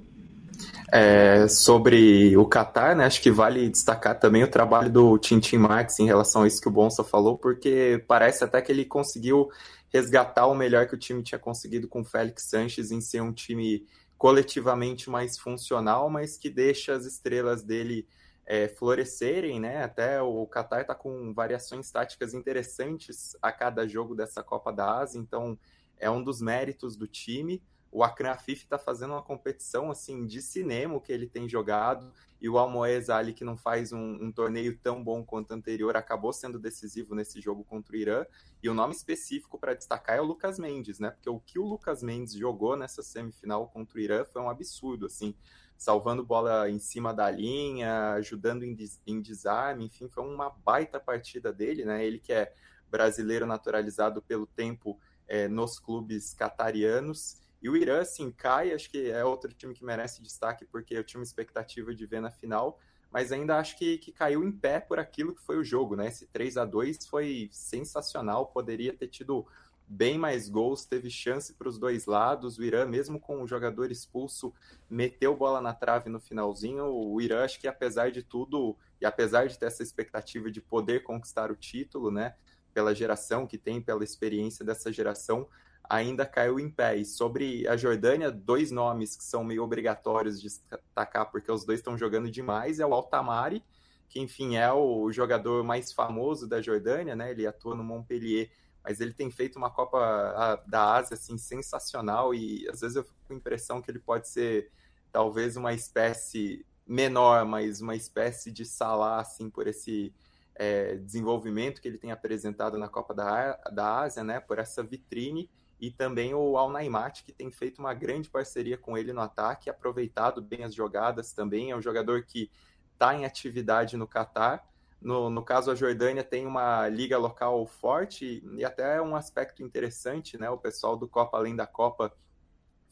É, sobre o Qatar, né, acho que vale destacar também o trabalho do Tintin Marques em relação a isso que o Bonsa falou, porque parece até que ele conseguiu resgatar o melhor que o time tinha conseguido com o Félix Sanches em ser um time coletivamente mais funcional, mas que deixa as estrelas dele é, florescerem, né? Até o Qatar está com variações táticas interessantes a cada jogo dessa Copa da Ásia, então é um dos méritos do time o Akran Afif está fazendo uma competição assim de cinema que ele tem jogado e o Almoez Ali que não faz um, um, torneio tão bom quanto anterior acabou sendo decisivo nesse jogo contra o Irã e o nome específico para destacar é o Lucas Mendes, né? Porque o que o Lucas Mendes jogou nessa semifinal contra o Irã foi um absurdo, assim, salvando bola em cima da linha, ajudando em, des em desarme, enfim, foi uma baita partida dele, né? Ele que é brasileiro naturalizado pelo tempo é, nos clubes catarianos e o Irã, assim, cai, acho que é outro time que merece destaque, porque eu tinha uma expectativa de ver na final, mas ainda acho que, que caiu em pé por aquilo que foi o jogo, né? Esse 3 a 2 foi sensacional, poderia ter tido bem mais gols, teve chance para os dois lados. O Irã, mesmo com o jogador expulso, meteu bola na trave no finalzinho. O Irã, acho que apesar de tudo, e apesar de ter essa expectativa de poder conquistar o título, né? Pela geração que tem, pela experiência dessa geração, ainda caiu em pé. E sobre a Jordânia, dois nomes que são meio obrigatórios de destacar, porque os dois estão jogando demais, é o Altamari, que enfim é o jogador mais famoso da Jordânia, né? Ele atua no Montpellier, mas ele tem feito uma Copa da Ásia assim sensacional e às vezes eu fico com a impressão que ele pode ser talvez uma espécie menor, mas uma espécie de Salah assim por esse é, desenvolvimento que ele tem apresentado na Copa da, da Ásia, né? Por essa vitrine e também o Al Naimat, que tem feito uma grande parceria com ele no ataque, aproveitado bem as jogadas também. É um jogador que está em atividade no Catar. No, no caso, a Jordânia tem uma liga local forte e até é um aspecto interessante, né? O pessoal do Copa Além da Copa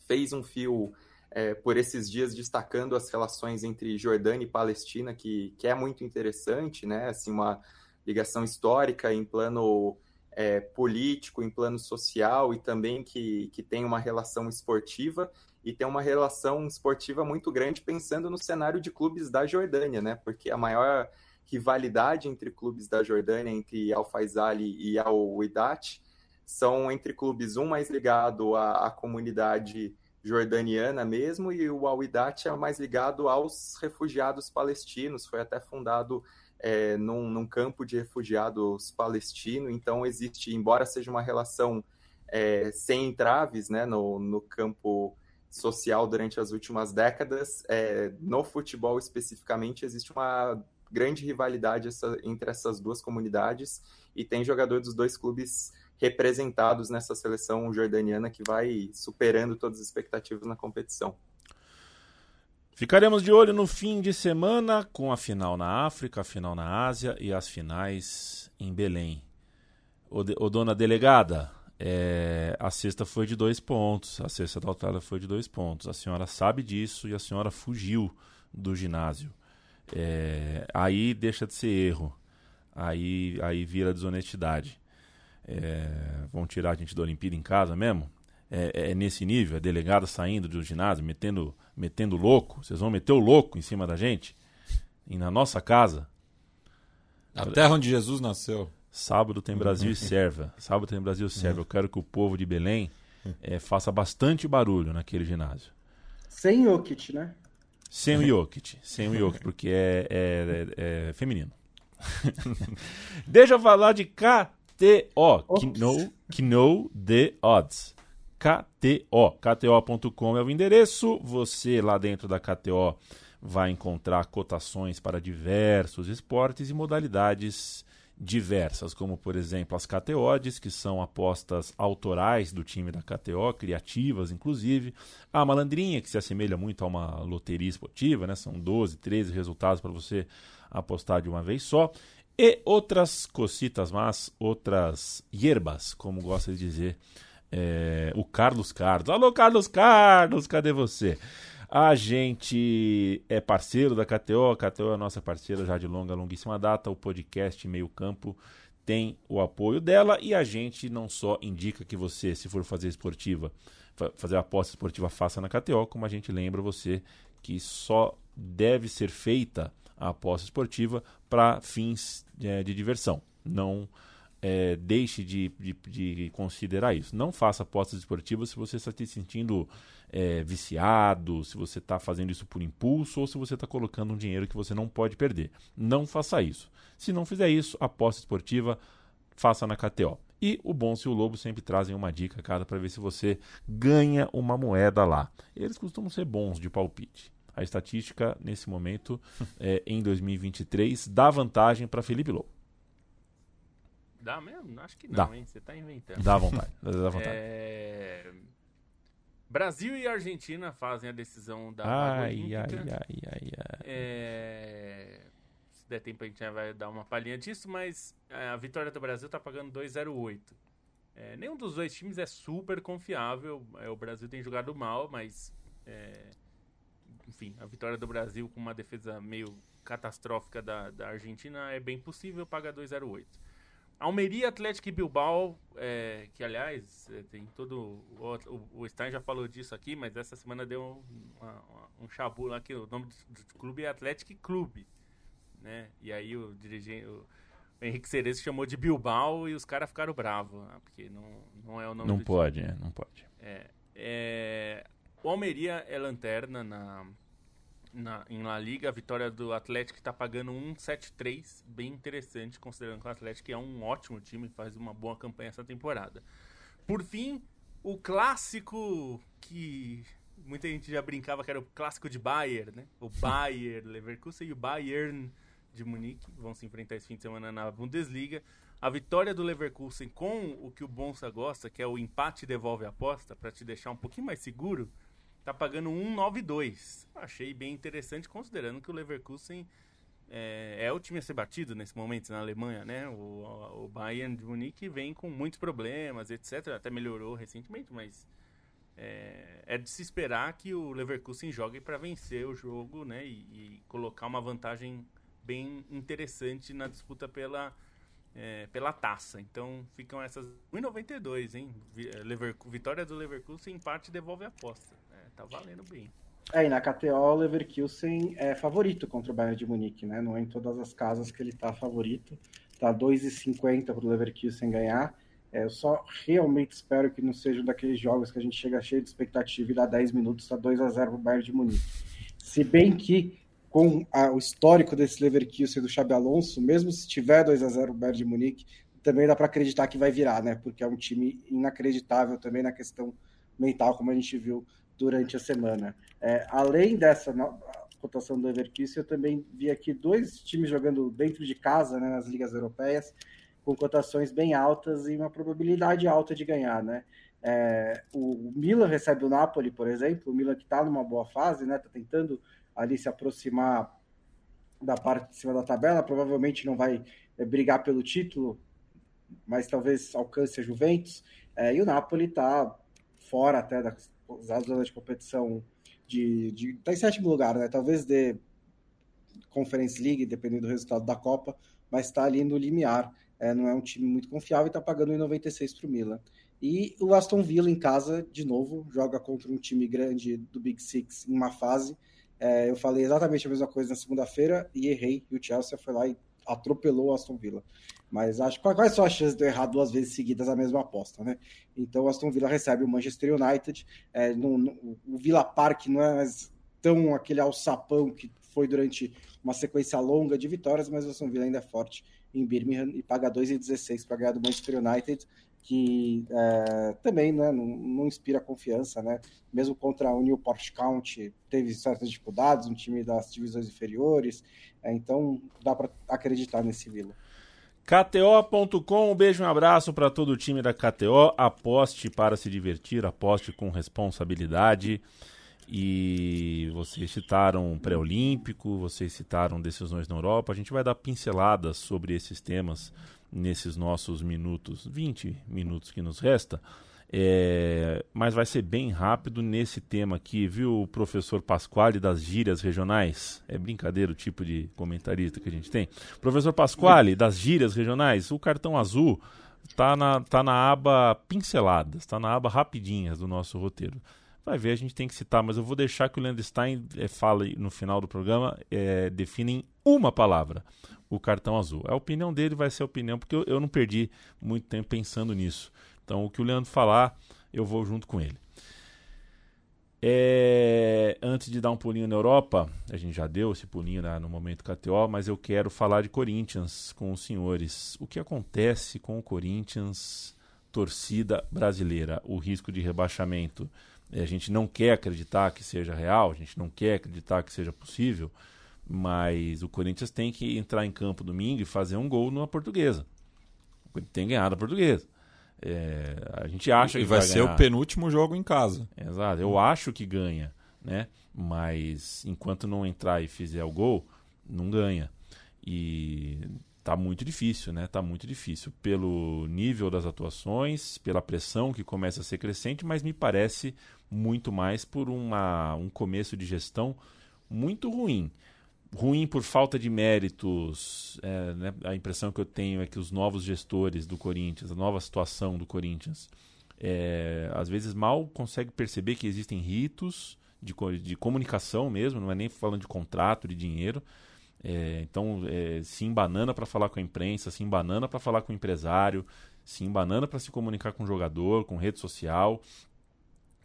fez um fio é, por esses dias destacando as relações entre Jordânia e Palestina, que, que é muito interessante, né? Assim, uma ligação histórica em plano é, político, em plano social e também que, que tem uma relação esportiva e tem uma relação esportiva muito grande pensando no cenário de clubes da Jordânia, né? Porque a maior rivalidade entre clubes da Jordânia, entre Al Faisali e Al Waidat, são entre clubes um mais ligado à, à comunidade jordaniana mesmo e o Al Waidat é mais ligado aos refugiados palestinos. Foi até fundado é, num, num, campo de refugiados palestino. Então existe, embora seja uma relação é, sem entraves, né, no, no campo social durante as últimas décadas, é, no futebol especificamente existe uma grande rivalidade essa, entre essas duas comunidades e tem jogador dos dois clubes representados nessa seleção jordaniana que vai superando todas as expectativas na competição. Ficaremos de olho no fim de semana com a final na África, a final na Ásia e as finais em Belém. O, de, dona delegada, é, a sexta foi de dois pontos, a sexta da Austrália foi de dois pontos. A senhora sabe disso e a senhora fugiu do ginásio. É, aí deixa de ser erro. Aí, aí vira desonestidade. É, vão tirar a gente da Olimpíada em casa mesmo? É, é nesse nível? É delegado saindo do ginásio, metendo, metendo louco? Vocês vão meter o louco em cima da gente? E na nossa casa? A terra onde Jesus nasceu. Sábado tem Brasil e (laughs) Sérvia. Sábado tem Brasil e Sérvia. Eu quero que o povo de Belém é, faça bastante barulho naquele ginásio. Sem Jokic, né? Sem o (laughs) Jokic, sem o Jokic, porque é, é, é, é feminino. (laughs) Deixa eu falar de KTO, Know, know the Odds. KTO, KTO.com é o endereço. Você lá dentro da KTO vai encontrar cotações para diversos esportes e modalidades diversas, como por exemplo as KTOs, que são apostas autorais do time da KTO, criativas inclusive. A malandrinha, que se assemelha muito a uma loteria esportiva, né? são 12, 13 resultados para você apostar de uma vez só. E outras cocitas mas outras hierbas, como gosta de dizer é, o Carlos Carlos. Alô, Carlos Carlos, cadê você? A gente é parceiro da KTO, a KTO é nossa parceira já de longa, longuíssima data. O podcast Meio Campo tem o apoio dela e a gente não só indica que você, se for fazer esportiva, fazer aposta esportiva, faça na KTO, como a gente lembra você que só deve ser feita a aposta esportiva para fins é, de diversão. Não é, deixe de, de, de, considerar isso. Não faça apostas esportivas se você está se sentindo é, viciado, se você está fazendo isso por impulso ou se você está colocando um dinheiro que você não pode perder. Não faça isso. Se não fizer isso, aposta esportiva, faça na KTO. E o Bonso e o Lobo sempre trazem uma dica cada para ver se você ganha uma moeda lá. Eles costumam ser bons de palpite. A estatística, nesse momento, (laughs) é, em 2023, dá vantagem para Felipe Lobo. Dá mesmo? Acho que não, Dá. hein? Você está inventando. Dá vontade. Dá vontade. (laughs) É... Brasil e Argentina fazem a decisão da ai, ai, ai, ai, ai. É... Se der tempo a gente vai dar uma palhinha disso, mas é, a vitória do Brasil está pagando 2,08. É, nenhum dos dois times é super confiável. É, o Brasil tem jogado mal, mas é, enfim, a vitória do Brasil com uma defesa meio catastrófica da, da Argentina é bem possível, paga 2,08. Almeria, Atlético e Bilbao, é, que aliás é, tem todo. O, o, o, Stein já falou disso aqui, mas essa semana deu um, uma, um chabu lá que o nome do, do, clube é Atlético Clube. Né? E aí o dirigente. O, o Henrique Cerezo chamou de Bilbao e os caras ficaram bravos, né? porque não, não é o nome Não pode, é, não pode. É, é, o Almeria é lanterna na, na, em La Liga, a vitória do Atlético está pagando 1,73, bem interessante, considerando que o Atlético é um ótimo time, faz uma boa campanha essa temporada. Por fim, o clássico que muita gente já brincava que era o clássico de Bayern, né? O (laughs) Bayern Leverkusen e o Bayern de Munique vão se enfrentar esse fim de semana na Bundesliga. A vitória do Leverkusen com o que o Bonsa gosta, que é o empate devolve a aposta, para te deixar um pouquinho mais seguro, tá pagando 1,92. Achei bem interessante, considerando que o Leverkusen é, é, o time a ser batido nesse momento na Alemanha, né? O, o Bayern de Munique vem com muitos problemas, etc. Até melhorou recentemente, mas é, é, de se esperar que o Leverkusen jogue para vencer o jogo né, e, e, colocar uma vantagem bem interessante na disputa pela, é, pela taça. Então ficam essas 1,92, hein? Vitória do Leverkusen, empate devolve a aposta. Tá valendo bem. É, e na KTO o Leverkusen é favorito contra o Bayern de Munique, né? Não é em todas as casas que ele tá favorito. Tá 2,50 para o Leverkusen ganhar. É, eu só realmente espero que não seja daqueles jogos que a gente chega cheio de expectativa e dá 10 minutos, tá 2 a 0 para o Bayern de Munique. Se bem que com a, o histórico desse Leverkusen do Xabi Alonso, mesmo se tiver 2 a 0 o Bayern de Munique, também dá para acreditar que vai virar, né? Porque é um time inacreditável também na questão mental, como a gente viu durante a semana. É, além dessa cotação do Leverkusen, eu também vi aqui dois times jogando dentro de casa, né, nas ligas europeias, com cotações bem altas e uma probabilidade alta de ganhar, né? É, o Milan recebe o Napoli, por exemplo, o Milan que está numa boa fase, né? Está tentando ali se aproximar da parte de cima da tabela, provavelmente não vai é, brigar pelo título, mas talvez alcance a Juventus. É, e o Napoli está fora até da, a zona de competição de, de tá em sétimo lugar, né? Talvez de Conference League, dependendo do resultado da Copa, mas está ali no limiar. É, não é um time muito confiável e está pagando em 96 para o Milan. E o Aston Villa em casa, de novo, joga contra um time grande do Big Six em uma fase. É, eu falei exatamente a mesma coisa na segunda-feira e errei. E o Chelsea foi lá e atropelou o Aston Villa. Mas acho quais são as chances de eu errar duas vezes seguidas a mesma aposta, né? Então o Aston Villa recebe o Manchester United. É, no, no, o Villa Park não é mais tão aquele alçapão que foi durante uma sequência longa de vitórias, mas o Aston Villa ainda é forte em Birmingham e paga 2,16 para ganhar do Manchester United, que é, também né, não, não, inspira confiança, né? Mesmo contra o Newport County, teve certas dificuldades, um time das divisões inferiores, é, então dá para acreditar nesse Villa. KTO.com, um beijo e um abraço para todo o time da KTO. Aposte para se divertir, aposte com responsabilidade. E vocês citaram pré-olímpico, vocês citaram decisões na Europa. A gente vai dar pinceladas sobre esses temas nesses nossos minutos, 20 minutos que nos resta. É, mas vai ser bem rápido nesse tema aqui, viu, professor Pasquale das gírias regionais? É brincadeira o tipo de comentarista que a gente tem. Professor Pasquale das gírias regionais, o cartão azul tá na, tá na aba pinceladas, tá na aba rapidinhas do nosso roteiro. Vai ver, a gente tem que citar, mas eu vou deixar que o Leandro Stein é, fale no final do programa, é, define em uma palavra o cartão azul. A opinião dele vai ser a opinião, porque eu, eu não perdi muito tempo pensando nisso. Então, o que o Leandro falar, eu vou junto com ele. É, antes de dar um pulinho na Europa, a gente já deu esse pulinho né, no momento KTO, mas eu quero falar de Corinthians com os senhores. O que acontece com o Corinthians, torcida brasileira? O risco de rebaixamento, a gente não quer acreditar que seja real, a gente não quer acreditar que seja possível, mas o Corinthians tem que entrar em campo domingo e fazer um gol numa portuguesa. Tem que ganhar da portuguesa. É, a gente acha e que vai, vai ser ganhar. o penúltimo jogo em casa. Exato. Eu acho que ganha, né? Mas enquanto não entrar e fizer o gol, não ganha. E tá muito difícil, né? Tá muito difícil pelo nível das atuações, pela pressão que começa a ser crescente, mas me parece muito mais por uma, um começo de gestão muito ruim ruim por falta de méritos. É, né? A impressão que eu tenho é que os novos gestores do Corinthians, a nova situação do Corinthians, é, às vezes mal consegue perceber que existem ritos de, de comunicação mesmo, não é nem falando de contrato, de dinheiro. É, então, é, se embanana para falar com a imprensa, se embanana para falar com o empresário, se embanana para se comunicar com o jogador, com rede social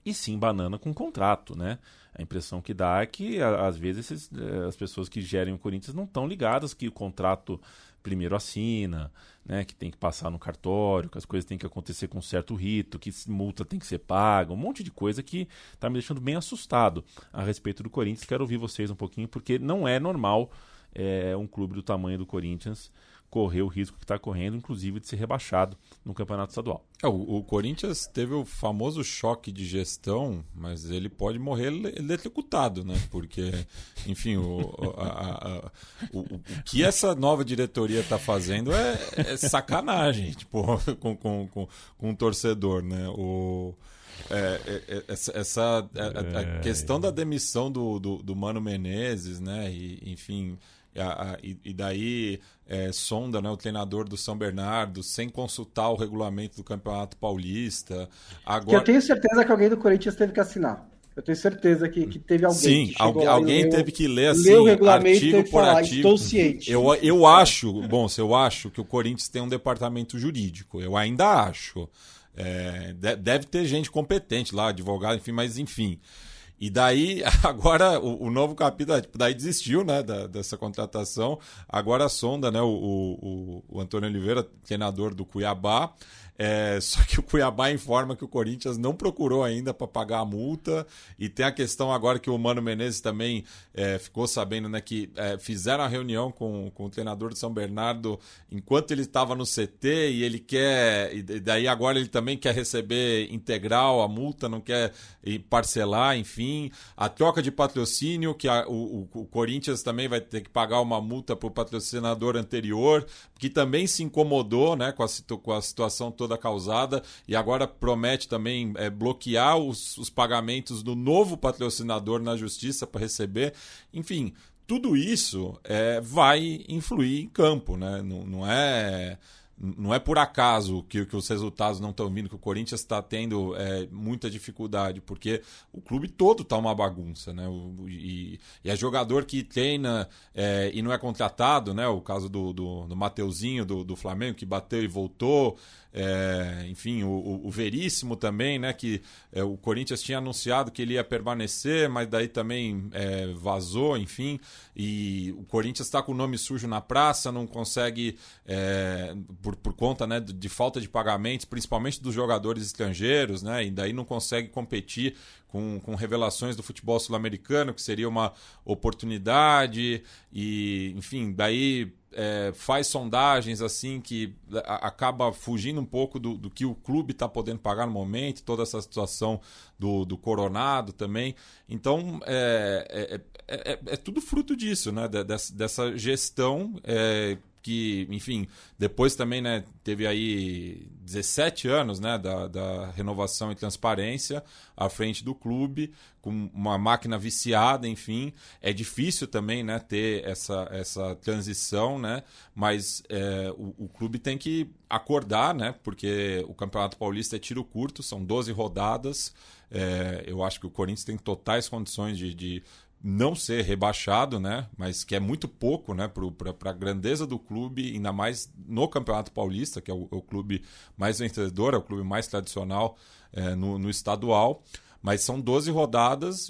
e sim banana com contrato, né? A impressão que dá é que, às vezes, esses, eh, as pessoas que gerem o Corinthians não estão ligadas que o contrato primeiro assina, né? Que tem que passar no cartório, que as coisas têm que acontecer com um certo rito, que multa tem que ser paga, um monte de coisa que está me deixando bem assustado a respeito do Corinthians. Quero ouvir vocês um pouquinho, porque não é normal é, um clube do tamanho do Corinthians correr o risco que está correndo, inclusive de ser rebaixado no campeonato estadual. É, o, o, Corinthians teve o famoso choque de gestão, mas ele pode morrer eletrocutado, né? Porque, (laughs) enfim, o, a, a, o, o, que essa nova diretoria está fazendo é, é, sacanagem (laughs) tipo, com, com, com, com o torcedor, né? O, é, é, é essa, essa a, a, questão da demissão do, do, do Mano Menezes, né? E, enfim, e, e, daí é, sonda né, o treinador do São Bernardo sem consultar o regulamento do Campeonato Paulista. Agora... Que eu tenho certeza que alguém do Corinthians teve que assinar. Eu tenho certeza que, que teve alguém. Sim, alguém, alguém teve que ler assim, o regulamento artigo por falar, artigo. Estou ciente. Eu, eu acho, bom, se eu acho que o Corinthians tem um departamento jurídico, eu ainda acho. É, deve ter gente competente lá, advogado, enfim, mas enfim. E daí, (laughs) agora, o, o novo capítulo, tipo, daí desistiu, né, da, dessa contratação. Agora sonda, né, o, o, o Antônio Oliveira, treinador do Cuiabá, é, só que o Cuiabá informa que o Corinthians não procurou ainda para pagar a multa. E tem a questão agora que o Mano Menezes também é, ficou sabendo né, que é, fizeram a reunião com, com o treinador de São Bernardo enquanto ele estava no CT e ele quer. E daí agora ele também quer receber integral a multa, não quer parcelar, enfim. A troca de patrocínio, que a, o, o, Corinthians também vai ter que pagar uma multa para o patrocinador anterior, que também se incomodou né, com, a, com a situação toda toda causada e agora promete também é, bloquear os, os pagamentos do novo patrocinador na justiça para receber. Enfim, tudo isso é, vai influir em campo, né? Não, não é não é por acaso que, que os resultados não estão vindo, que o Corinthians está tendo é, muita dificuldade, porque o clube todo está uma bagunça, né? O, e, e é jogador que treina é, e não é contratado, né? O caso do, do, do Mateuzinho do, do Flamengo, que bateu e voltou. É, enfim, o, o, Veríssimo também, né? Que é, o Corinthians tinha anunciado que ele ia permanecer, mas daí também é, vazou, enfim. E o Corinthians está com o nome sujo na praça, não consegue, é, por, por conta né, de, de falta de pagamentos, principalmente dos jogadores estrangeiros, né? E daí não consegue competir com, com revelações do futebol sul-americano, que seria uma oportunidade, e enfim, daí é, faz sondagens assim que a, acaba fugindo um pouco do, do que o clube está podendo pagar no momento, toda essa situação do, do coronado também. Então é, é, é, é, é tudo fruto disso, né? dessa, gestão é, que, enfim, depois também, né, teve aí 17 anos, né, da, da renovação e transparência à frente do clube, com uma máquina viciada, enfim, é difícil também, né, ter essa, essa transição, né, mas é, o, o clube tem que acordar, né, porque o Campeonato Paulista é tiro curto, são 12 rodadas, é, eu acho que o Corinthians tem totais condições de, de não ser rebaixado, né? Mas que é muito pouco, né? Para a grandeza do clube, ainda mais no Campeonato Paulista, que é o, é o clube mais vencedor, é o clube mais tradicional é, no, no, estadual. Mas são 12 rodadas,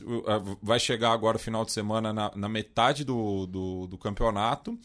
vai chegar agora o final de semana na, na metade do, do, do campeonato.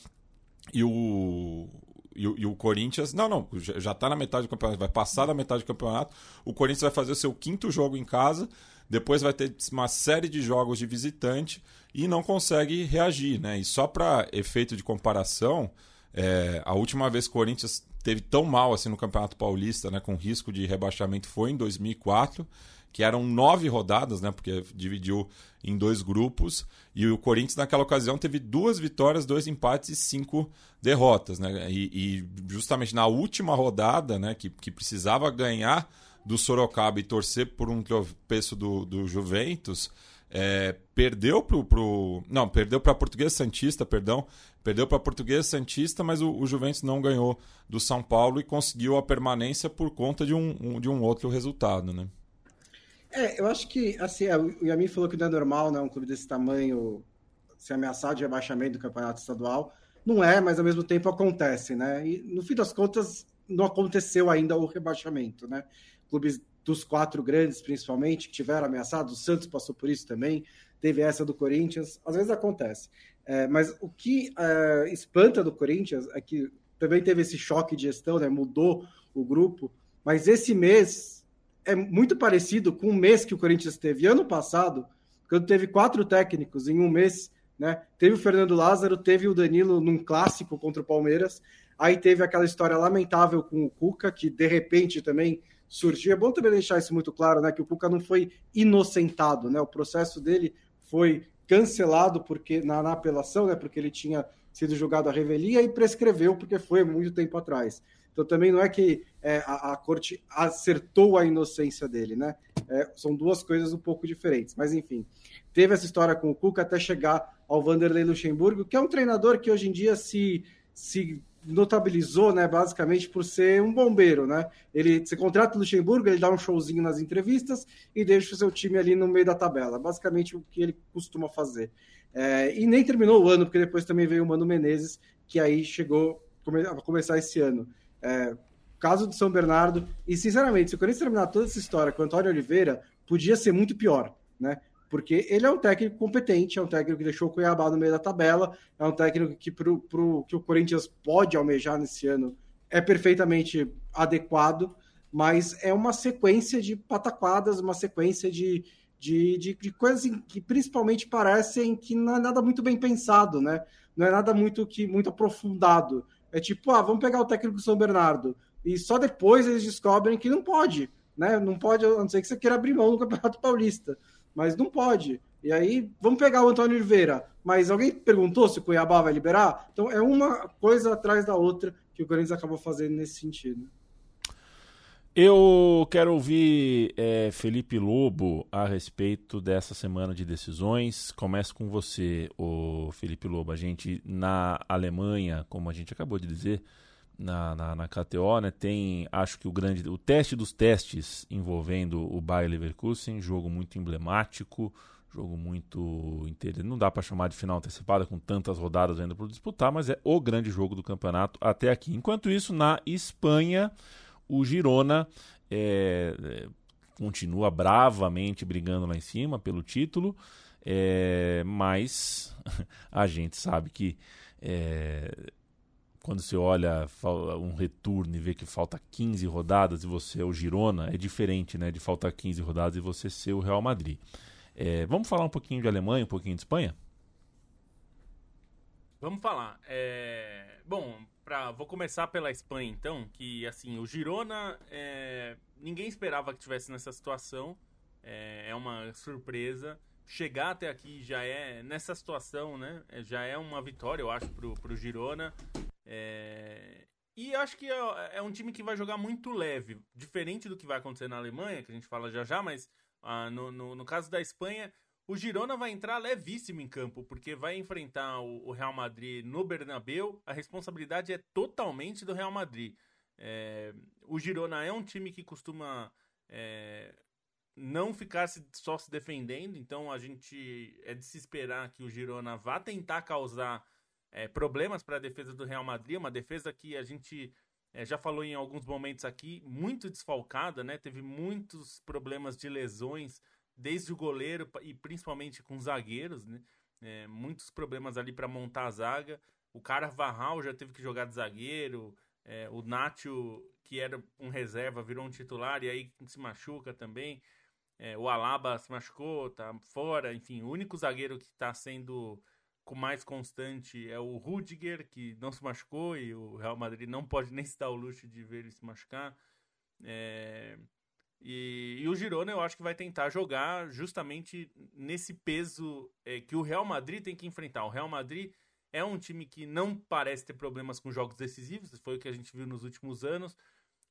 E o, e, e, o Corinthians. Não, não, já está na metade do campeonato, vai passar da metade do campeonato. O Corinthians vai fazer o seu quinto jogo em casa depois vai ter uma série de jogos de visitante e não consegue reagir, né? E só para efeito de comparação, é, a última vez que o Corinthians teve tão mal assim no Campeonato Paulista, né, com risco de rebaixamento, foi em 2004, que eram nove rodadas, né, porque dividiu em dois grupos, e o Corinthians naquela ocasião teve duas vitórias, dois empates e cinco derrotas, né? E, e justamente na última rodada, né, que, que precisava ganhar do Sorocaba e torcer por um tropeço do, do Juventus, é, perdeu pro, pro não perdeu para Português Santista perdão perdeu para Português Santista mas o, o, Juventus não ganhou do São Paulo e conseguiu a permanência por conta de um, um, de um outro resultado né? É eu acho que assim o Yamin falou que não é normal né um clube desse tamanho ser ameaçado de rebaixamento do campeonato estadual. Não é mas ao mesmo tempo acontece né? E no fim das contas não aconteceu ainda o rebaixamento né clubes dos quatro grandes, principalmente, que tiveram ameaçados. O Santos passou por isso também. Teve essa do Corinthians. Às vezes acontece. É, mas o que é, espanta do Corinthians é que também teve esse choque de gestão, né? mudou o grupo. Mas esse mês é muito parecido com o mês que o Corinthians teve ano passado, quando teve quatro técnicos em um mês. Né? Teve o Fernando Lázaro, teve o Danilo num clássico contra o Palmeiras. Aí teve aquela história lamentável com o Cuca, que de repente também surgiu. É bom também deixar isso muito claro, né? Que o Cuca não foi inocentado, né? O processo dele foi cancelado porque na, na apelação, né? Porque ele tinha sido julgado a revelia e prescreveu porque foi muito tempo atrás. Então também não é que é, a, a, corte acertou a inocência dele, né? É, são duas coisas um pouco diferentes. Mas, enfim, teve essa história com o Cuca até chegar ao Vanderlei Luxemburgo, que é um treinador que hoje em dia se, se notabilizou, né, basicamente por ser um bombeiro, né? Ele se contrata o Luxemburgo, ele dá um showzinho nas entrevistas e deixa o seu time ali no meio da tabela. Basicamente o que ele costuma fazer. É, e nem terminou o ano, porque depois também veio o Mano Menezes, que aí chegou a começar esse ano. É, caso de São Bernardo, e sinceramente, se o Corinthians terminar toda essa história com o Antônio Oliveira, podia ser muito pior, né? Porque ele é um técnico competente, é um técnico que deixou o Cuiabá no meio da tabela, é um técnico que, pro, pro, que o Corinthians pode almejar nesse ano é perfeitamente adequado, mas é uma sequência de pataquadas, uma sequência de, de, de, de coisas que principalmente parecem que não é nada muito bem pensado, né? Não é nada muito que muito aprofundado. É tipo, ah, vamos pegar o técnico do São Bernardo. E só depois eles descobrem que não pode, né? Não pode, a não ser que você queira abrir mão do Campeonato Paulista. Mas não pode. E aí, vamos pegar o Antônio Oliveira. Mas alguém perguntou se o Cuiabá vai liberar? Então é uma coisa atrás da outra que o Corinthians acabou fazendo nesse sentido. Eu quero ouvir é, Felipe Lobo a respeito dessa semana de decisões. Começo com você, o Felipe Lobo. A gente na Alemanha, como a gente acabou de dizer, na, na, na KTO, né, tem, acho que o grande, o teste dos testes envolvendo o Bayer Leverkusen, jogo muito emblemático, jogo muito interessante. Não dá para chamar de final antecipada com tantas rodadas ainda para disputar, mas é o grande jogo do campeonato até aqui. Enquanto isso, na Espanha o Girona é, é, continua bravamente brigando lá em cima pelo título, é, mas (laughs) a gente sabe que é, quando você olha um retorno e vê que falta 15 rodadas e você é o Girona, é diferente né, de faltar 15 rodadas e você ser o Real Madrid. É, vamos falar um pouquinho de Alemanha, um pouquinho de Espanha? Vamos falar. É... Bom, pra, vou começar pela Espanha, então, que assim, o Girona, é, ninguém esperava que tivesse nessa situação, é, é, uma surpresa. Chegar até aqui já é, nessa situação, né, é, já é uma vitória, eu acho, pro, pro Girona. É, e acho que é, é, um time que vai jogar muito leve, diferente do que vai acontecer na Alemanha, que a gente fala já já, mas ah, no, no, no caso da Espanha, o Girona vai entrar levíssimo em campo, porque vai enfrentar o, Real Madrid no Bernabeu. A responsabilidade é totalmente do Real Madrid. É, o Girona é um time que costuma é, não ficar só se defendendo, então a gente é de se esperar que o Girona vá tentar causar é, problemas para a defesa do Real Madrid, uma defesa que a gente é, já falou em alguns momentos aqui, muito desfalcada, né? Teve muitos problemas de lesões desde o goleiro e principalmente com zagueiros, né? É, muitos problemas ali para montar a zaga. O cara Varral já teve que jogar de zagueiro. É, o Nacho, que era um reserva, virou um titular e aí se machuca também. É, o Alaba se machucou, tá fora. Enfim, o único zagueiro que está sendo mais constante é o Rudiger, que não se machucou e o Real Madrid não pode nem se dar o luxo de ver ele se machucar. É, e, e, o Girona eu acho que vai tentar jogar justamente nesse peso é, que o Real Madrid tem que enfrentar. O Real Madrid é um time que não parece ter problemas com jogos decisivos, foi o que a gente viu nos últimos anos,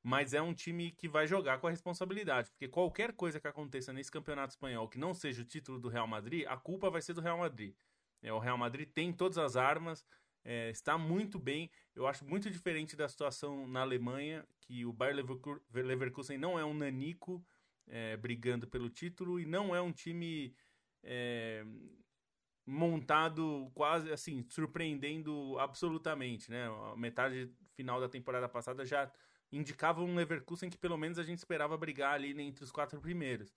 mas é um time que vai jogar com a responsabilidade, porque qualquer coisa que aconteça nesse campeonato espanhol que não seja o título do Real Madrid, a culpa vai ser do Real Madrid. É, o Real Madrid tem todas as armas, é, está muito bem. Eu acho muito diferente da situação na Alemanha, que o Bayer Leverkusen não é um nanico é, brigando pelo título e não é um time é, montado quase assim, surpreendendo absolutamente. Né? A metade final da temporada passada já indicava um Leverkusen que pelo menos a gente esperava brigar ali entre os quatro primeiros.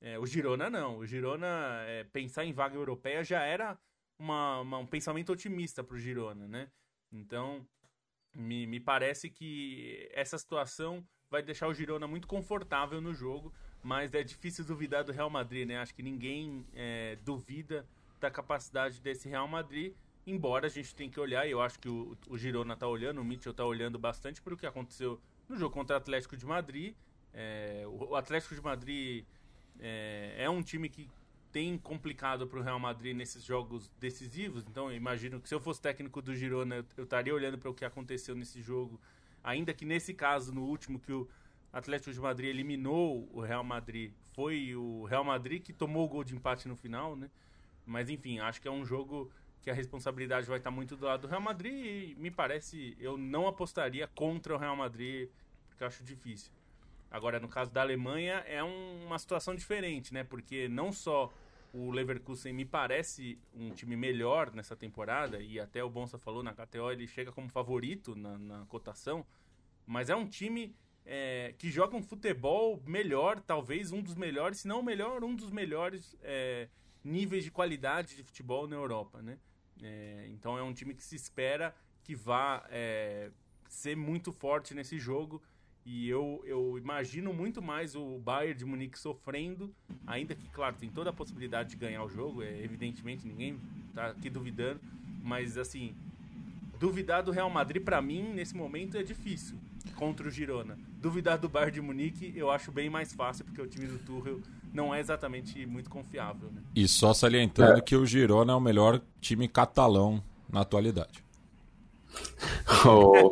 É, o Girona não. O Girona, é, pensar em vaga europeia já era uma, uma, um pensamento otimista para o Girona, né? Então, me, me parece que essa situação vai deixar o Girona muito confortável no jogo, mas é difícil duvidar do Real Madrid, né? Acho que ninguém é, duvida da capacidade desse Real Madrid, embora a gente tenha que olhar, eu acho que o, o Girona está olhando, o Mitchell está olhando bastante para o que aconteceu no jogo contra o Atlético de Madrid. É, o Atlético de Madrid é, é um time que tem complicado para o Real Madrid nesses jogos decisivos. Então, eu imagino que se eu fosse técnico do Girona, eu, estaria olhando para o que aconteceu nesse jogo. Ainda que nesse caso, no último, que o Atlético de Madrid eliminou o Real Madrid. Foi o Real Madrid que tomou o gol de empate no final, né? Mas enfim, acho que é um jogo que a responsabilidade vai estar muito do lado do Real Madrid e me parece, eu não apostaria contra o Real Madrid, porque acho difícil. Agora, no caso da Alemanha, é um, uma situação diferente, né? Porque não só o Leverkusen me parece um time melhor nessa temporada, e até o Bonsa falou na KTO, ele chega como favorito na, na cotação, mas é um time é, que joga um futebol melhor, talvez um dos melhores, se não o melhor, um dos melhores é, níveis de qualidade de futebol na Europa, né? É, então é um time que se espera que vá é, ser muito forte nesse jogo e eu, eu imagino muito mais o Bayern de Munique sofrendo, ainda que, claro, tem toda a possibilidade de ganhar o jogo, é, evidentemente, ninguém tá aqui duvidando, mas assim, duvidar do Real Madrid, para mim, nesse momento, é difícil contra o Girona. Duvidar do Bayern de Munique, eu acho bem mais fácil, porque o time do Tuchel não é exatamente muito confiável. Né? E só salientando é. que o Girona é o melhor time catalão na atualidade. Oh,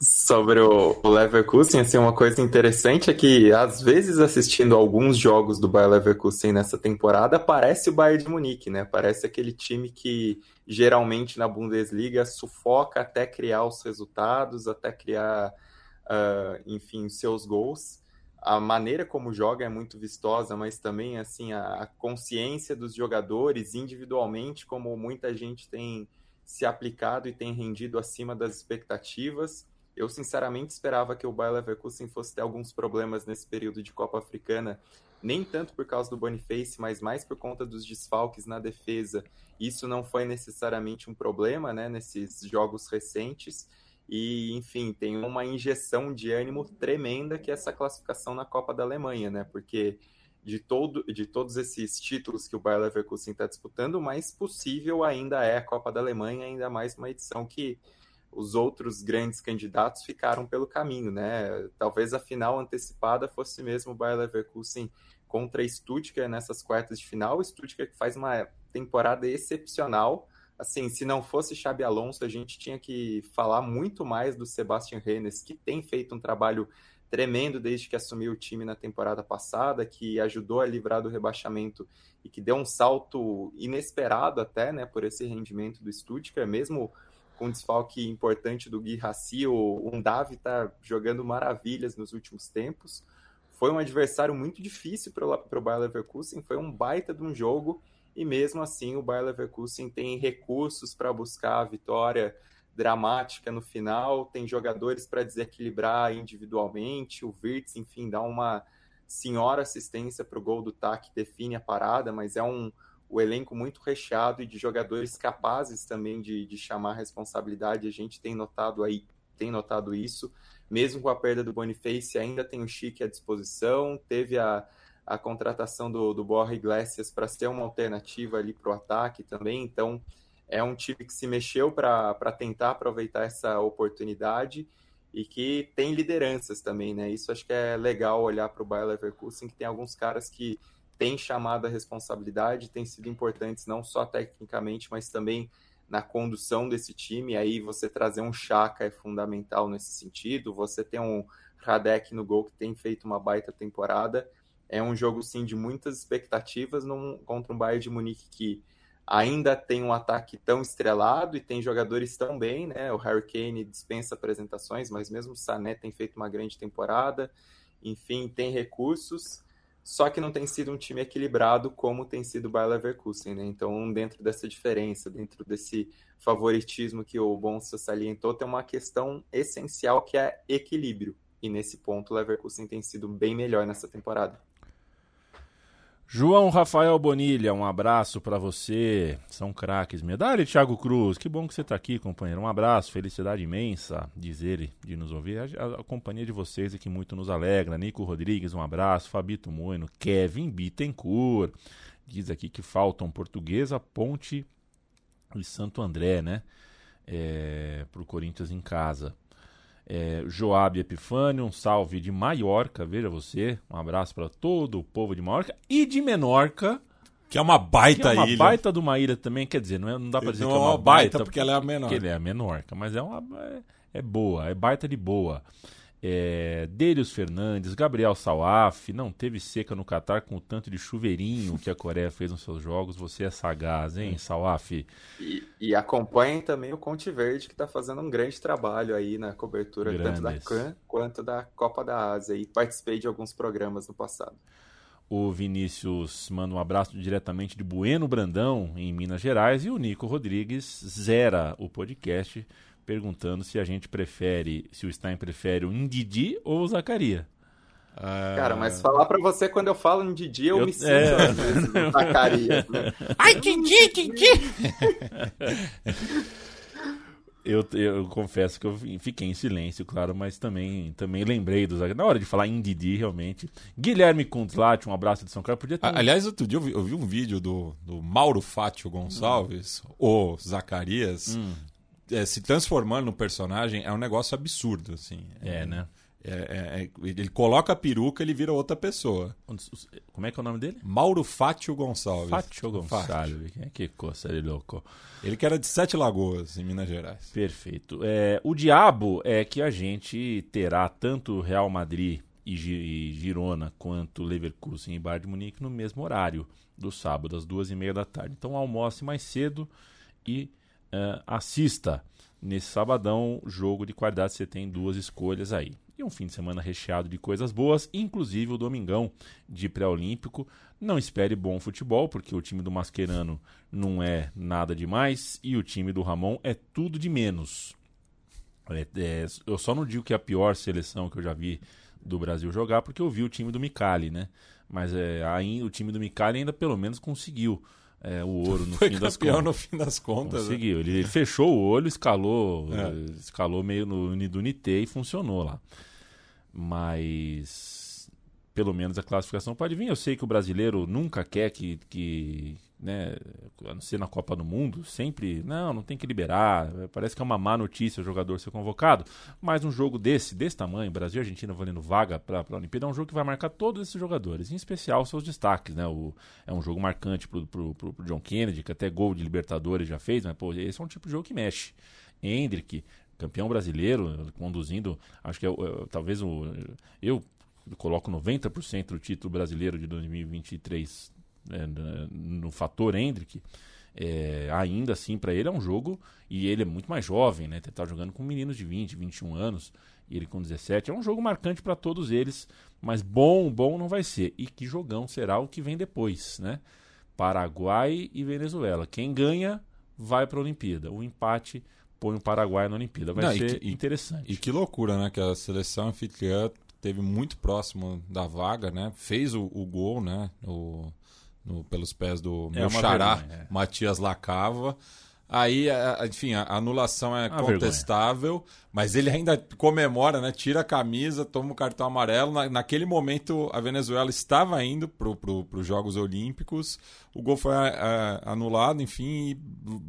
sobre o, Leverkusen, assim, uma coisa interessante é que, às vezes, assistindo alguns jogos do Bayer Leverkusen nessa temporada, parece o Bayern de Munique, né? Parece aquele time que, geralmente, na Bundesliga, sufoca até criar os resultados, até criar, uh, enfim, seus gols. A maneira como joga é muito vistosa, mas também, assim, a consciência dos jogadores individualmente, como muita gente tem se aplicado e tem rendido acima das expectativas. Eu sinceramente esperava que o Bayer Leverkusen fosse ter alguns problemas nesse período de Copa Africana, nem tanto por causa do Boniface, mas mais por conta dos desfalques na defesa. Isso não foi necessariamente um problema, né, nesses jogos recentes. E, enfim, tem uma injeção de ânimo tremenda que é essa classificação na Copa da Alemanha, né? Porque de, todo, de todos esses títulos que o Bayer Leverkusen está disputando, o mais possível ainda é a Copa da Alemanha, ainda mais uma edição que os outros grandes candidatos ficaram pelo caminho, né? Talvez a final antecipada fosse mesmo o Bayer Leverkusen contra Stuttgart nessas quartas de final. O Stuttgart que faz uma temporada excepcional. Assim, se não fosse Xabi Alonso, a gente tinha que falar muito mais do Sebastian Rennes, que tem feito um trabalho tremendo desde que assumiu o time na temporada passada, que ajudou a livrar do rebaixamento e que deu um salto inesperado até, né, por esse rendimento do Stuttgart, mesmo com desfalque importante do Gui Hassi, o Undav está jogando maravilhas nos últimos tempos. Foi um adversário muito difícil para o Bayer Leverkusen, foi um baita de um jogo, e mesmo assim o Bayer Leverkusen tem recursos para buscar a vitória dramática no final, tem jogadores para desequilibrar individualmente, o Virtus, enfim, dá uma senhora assistência para o gol do TAC, define a parada, mas é um o elenco muito recheado e de jogadores capazes também de, de chamar responsabilidade, a gente tem notado aí, tem notado isso, mesmo com a perda do Boniface, ainda tem o Chique à disposição, teve a, a contratação do, do Borja Iglesias para ser uma alternativa ali para o ataque também, então é um time que se mexeu para tentar aproveitar essa oportunidade e que tem lideranças também, né? Isso acho que é legal olhar para o Bayer Leverkusen, que tem alguns caras que têm chamado a responsabilidade, têm sido importantes não só tecnicamente, mas também na condução desse time. Aí você trazer um Chaka é fundamental nesse sentido. Você tem um Radek no gol que tem feito uma baita temporada. É um jogo sim de muitas expectativas num, contra um Bayern de Munique que ainda tem um ataque tão estrelado e tem jogadores tão bem, né? O Harry Kane dispensa apresentações, mas mesmo o Sané tem feito uma grande temporada. Enfim, tem recursos, só que não tem sido um time equilibrado como tem sido o Bayer Leverkusen, né? Então, dentro dessa diferença, dentro desse favoritismo que o Bonsa salientou, tem uma questão essencial que é equilíbrio. E nesse ponto, o Leverkusen tem sido bem melhor nessa temporada. João Rafael Bonilha, um abraço para você. São craques. Dale, Thiago Cruz, que bom que você está aqui, companheiro. Um abraço, felicidade imensa, diz ele, de nos ouvir. A, a, a companhia de vocês é que muito nos alegra. Nico Rodrigues, um abraço. Fabito Moino, Kevin Bittencourt. Diz aqui que faltam Portuguesa, Ponte e Santo André, né? É, para o Corinthians em casa é, Joab Epifânio, um salve de Maiorca, veja você, um abraço para todo o povo de Maiorca e de Menorca. Que é uma baita que é uma ilha. baita de uma ilha também, quer dizer, não, é, não dá para dizer não que é uma, uma baita, baita, porque ela é a menor. Porque ela é a Menorca, mas é, uma, é, é boa, é baita de boa. É, Delius Fernandes, Gabriel Salaf, não teve seca no Catar com o tanto de chuveirinho que a Coreia fez nos seus jogos. Você é sagaz, hein, Salaf? E, e acompanhem também o Conte Verde, que está fazendo um grande trabalho aí na cobertura Grandes. tanto da CAN quanto da Copa da Ásia. E participei de alguns programas no passado. O Vinícius manda um abraço diretamente de Bueno Brandão, em Minas Gerais. E o Nico Rodrigues zera o podcast perguntando se a gente prefere, se o Stein prefere o Indidi ou o Zacaria. Cara, mas falar pra você, quando eu falo em Didi, eu, Eu- me sinto é. às vezes no (laughs) Zacarias, né? Ai, Didi, Didi! (laughs) Eu, eu confesso que eu fiquei em silêncio, claro, mas também, também lembrei dos. Na hora de falar em Didi, realmente. Guilherme Kundlat, um abraço de São Carlos. Podia ter. Aliás, outro dia eu vi, eu vi um vídeo do, do Mauro Fátio Gonçalves, o Zacarias, Hum. É, se transformando no personagem. É um negócio absurdo, assim. É, né? É- é- é- ele coloca a peruca ele vira outra pessoa. Como é que é o nome dele? Mauro Fátio Gonçalves. Fátio Gonçalves. Fátio. Que coisa de louco. Ele que era de Sete Lagoas, em Minas Gerais. Perfeito. É, o diabo é que a gente terá tanto Real Madrid e e Girona quanto Leverkusen e Bayern de Munique no mesmo horário do sábado, às duas e meia da tarde. Então almoce mais cedo e é, assista nesse sabadão jogo de qualidade. Você tem duas escolhas aí. E um fim de semana recheado de coisas boas, inclusive o domingão de pré-olímpico. Não espere bom futebol, porque o time do Mascherano não é nada demais e o time do Ramon é tudo de menos. É, é, eu só não digo que é a pior seleção que eu já vi do Brasil jogar, porque eu vi o time do Micali, né? Mas é, aí, o time do Micali ainda pelo menos conseguiu é, o ouro no (laughs) Foi fim das contas. no fim das contas. né? Conseguiu. Ele, ele fechou o olho, escalou, É. escalou meio no do e funcionou lá. Mas pelo menos a classificação pode vir. Eu sei que o brasileiro nunca quer que, que né, a não ser na Copa do Mundo, sempre, não, não tem que liberar. Parece que é uma má notícia o jogador ser convocado. Mas um jogo desse, desse tamanho, Brasil e Argentina valendo vaga para a Olimpíada, é um jogo que vai marcar todos esses jogadores, em especial seus destaques. Né? O, é um jogo marcante pro, pro, pro, pro John Kennedy, que até gol de Libertadores já fez, mas pô, esse é um tipo de jogo que mexe. Hendrick, campeão brasileiro, conduzindo, acho que é, é, talvez o. Eu coloco 90% do título brasileiro de 2023 é, na- no fator Hendrick. É, ainda assim, para ele é um jogo, e ele é muito mais jovem, né? Ele tá jogando com meninos de 20, 21 anos, e ele com 17. É um jogo marcante para todos eles, mas bom, bom não vai ser. E que jogão será o que vem depois, né? Paraguai e Venezuela. Quem ganha vai para a Olimpíada. O empate põe o Paraguai na Olimpíada. Vai Não, e ser que- e- interessante. E que loucura, né? Que a seleção anfitriã teve muito próximo da vaga, né? Fez o, o gol, né? O, no- pelos pés do É meu uma xará, vergonha, é. Matias Lacava. Aí, enfim, a anulação é Uma contestável, mas ele ainda comemora, né? Tira a camisa, toma o cartão amarelo. Na- naquele momento, a Venezuela estava indo para pro, os Jogos Olímpicos. O gol foi a- a- anulado, enfim, e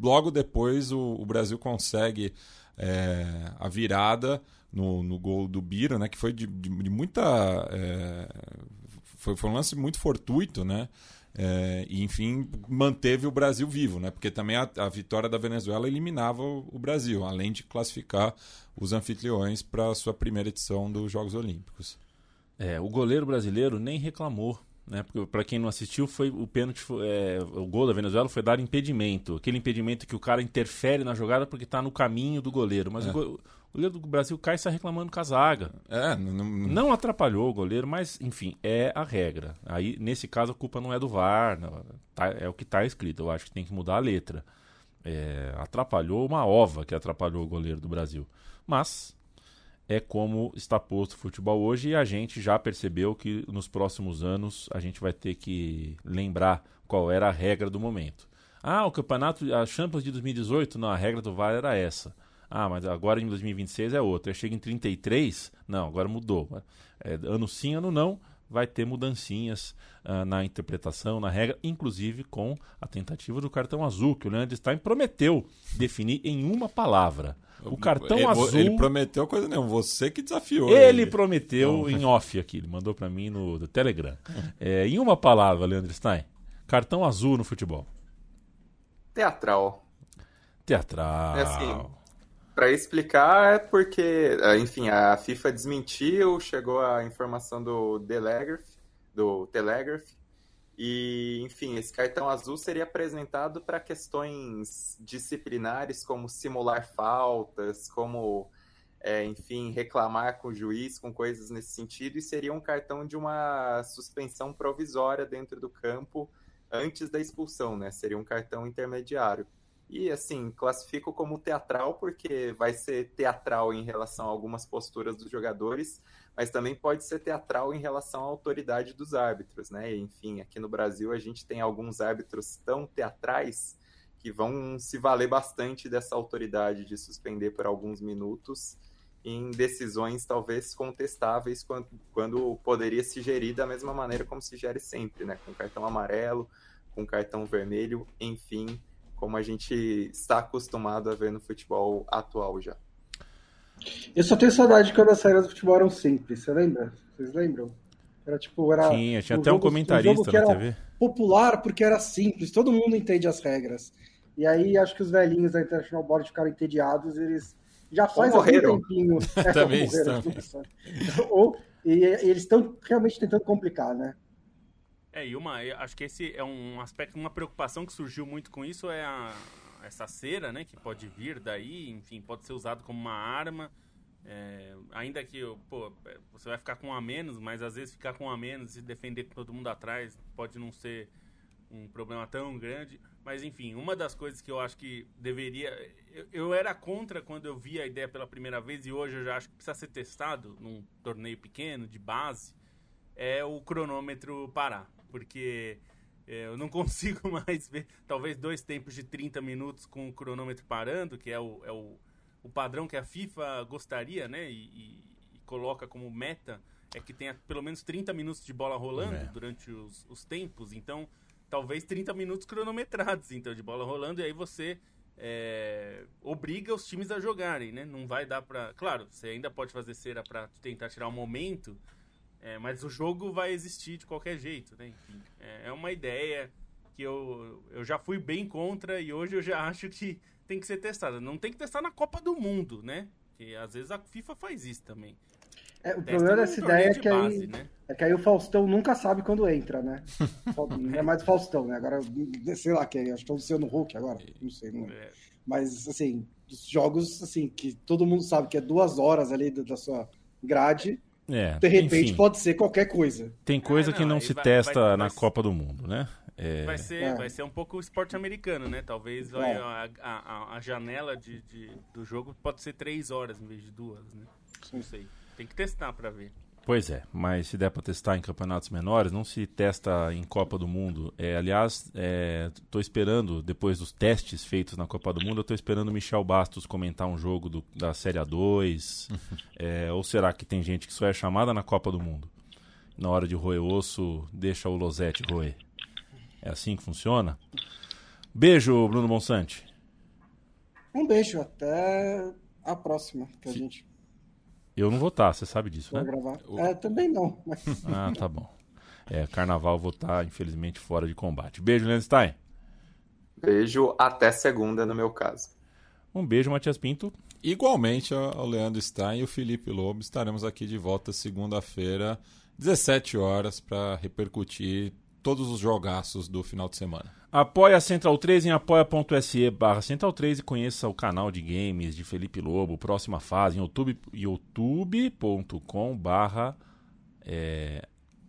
logo depois o, o Brasil consegue é, a virada no, no gol do Bira, né? Que foi de, de- de muita. é, foi, foi um lance muito fortuito, né? É, e enfim, manteve o Brasil vivo, né? Porque também a, a vitória da Venezuela eliminava o, o Brasil, além de classificar os anfitriões para a sua primeira edição dos Jogos Olímpicos. É, o goleiro brasileiro nem reclamou, né? Porque para quem não assistiu, foi o pênalti, é, o gol da Venezuela foi dar impedimento, aquele impedimento que o cara interfere na jogada porque está no caminho do goleiro. Mas É. o, go- o goleiro do Brasil cai e sai reclamando com a zaga. É, não, não- Não atrapalhou o goleiro, mas enfim, é a regra. Aí nesse caso a culpa não é do VAR, não, tá- é o que está escrito. Eu acho que tem que mudar a letra. É, atrapalhou uma ova que atrapalhou o goleiro do Brasil. Mas é como está posto o futebol hoje e a gente já percebeu que nos próximos anos a gente vai ter que lembrar qual era a regra do momento. Ah, o campeonato, a Champions de 2018, não, a regra do VAR era essa. Ah, mas agora em 2026 é outra. Chega em 33, não, agora mudou. É, ano sim, ano não, vai ter mudancinhas ah, na interpretação, na regra, inclusive com a tentativa do cartão azul, que o Leandro Stein prometeu definir em uma palavra. O cartão ele, azul. Ele prometeu coisa nenhuma, você que desafiou. Ele ele. prometeu Não. em off aqui, ele mandou pra mim no, do Telegram. É, em uma palavra, Leandro Stein, cartão azul no futebol. Teatral. Teatral. É assim, Para explicar, é porque, é, enfim, a FIFA desmentiu, chegou a informação do Telegraph, do Telegraph, e, enfim, esse cartão azul seria apresentado para questões disciplinares, como simular faltas, como, é, enfim, reclamar com o juiz, com coisas nesse sentido, e seria um cartão de uma suspensão provisória dentro do campo antes da expulsão, né? Seria um cartão intermediário. E assim, classifico como teatral porque vai ser teatral em relação a algumas posturas dos jogadores, mas também pode ser teatral em relação à autoridade dos árbitros, né? Enfim, aqui no Brasil a gente tem alguns árbitros tão teatrais que vão se valer bastante dessa autoridade de suspender por alguns minutos em decisões talvez contestáveis quando, quando poderia se gerir da mesma maneira como se gere sempre, né? Com cartão amarelo, com cartão vermelho, enfim, como a gente está acostumado a ver no futebol atual já. Eu só tenho saudade quando as regras do futebol eram simples, você lembra? Vocês lembram? Era tipo, era. Tinha, tinha um até jogo, um comentarista um na TV. Popular porque era simples, todo mundo entende as regras. E aí acho que os velhinhos da International Board ficaram entediados, eles já faz algum tempinho. (laughs) É, também estão. Ou, e, e eles estão realmente tentando complicar, né? É, e uma, acho que esse é um aspecto, uma preocupação que surgiu muito com isso é a, essa cera, né, que pode vir daí, enfim, pode ser usado como uma arma, é, ainda que, pô, você vai ficar com um a menos, mas às vezes ficar com um a menos e defender com todo mundo atrás pode não ser um problema tão grande, mas enfim, uma das coisas que eu acho que deveria, eu, eu era contra quando eu vi a ideia pela primeira vez e hoje eu já acho que precisa ser testado num torneio pequeno, de base, é o cronômetro parar porque é, eu não (laughs) consigo mais ver talvez dois tempos de 30 minutos com o cronômetro parando, que é o, é o, o padrão que a FIFA gostaria, né? E, e, e, coloca como meta é que tenha pelo menos 30 minutos de bola rolando é. durante os, os tempos. Então, talvez 30 minutos cronometrados, então, de bola rolando, e aí você é, obriga os times a jogarem, né? Não vai dar pra. Claro, você ainda pode fazer cera para tentar tirar o um momento é, mas o jogo vai existir de qualquer jeito, né? Enfim, é, é uma ideia que eu, eu já fui bem contra e hoje eu já (laughs) acho que tem que ser testada. Não tem que testar na Copa do Mundo, né? Que às vezes a FIFA faz isso também. É, o Testa problema dessa ideia é que, base, aí, né? é que aí o Faustão nunca sabe quando entra, né? (laughs) Não é mais o Faustão, né? Agora, sei lá, que acho que é o Luciano Huck agora, não sei. Não é. Mas, assim, dos jogos, assim, que todo mundo sabe que é duas horas ali da sua grade, é, de repente enfim, pode ser qualquer coisa. Tem coisa ah, não, que não se vai, testa vai, na Copa do Mundo, né? É... Vai, ser, é. vai ser um pouco o esporte americano, né? Talvez é. a, a, a, janela de, de, do jogo pode ser três horas em vez de duas, né? Não sei. Tem que testar para ver. Pois é, mas se der para testar em campeonatos menores, não se testa em Copa do Mundo. É, aliás, estou é, esperando, depois dos testes feitos na Copa do Mundo, eu estou esperando o Michel Bastos comentar um jogo do, da Série A2. (laughs) é, ou será que tem gente que só é chamada na Copa do Mundo? Na hora de roer osso, deixa o Losete roer. É assim que funciona? Beijo, Bruno Monsante. Um beijo, até a próxima que a gente eu não vou estar, você sabe disso, vou né? Gravar. É, também não. Mas... Ah, tá bom. É, carnaval vou estar, infelizmente, fora de combate. Beijo, Lenstein. Beijo até segunda, no meu caso. Um beijo, Matias Pinto. Igualmente ao Leandro Stein e o Felipe Lobo. Estaremos aqui de volta segunda-feira, 17 horas, para repercutir todos os jogaços do final de semana. Apoie a Central 3 em apoia.se barra Central 3 e conheça o canal de games de Felipe Lobo, próxima fase, em youtube, youtube.com barra é,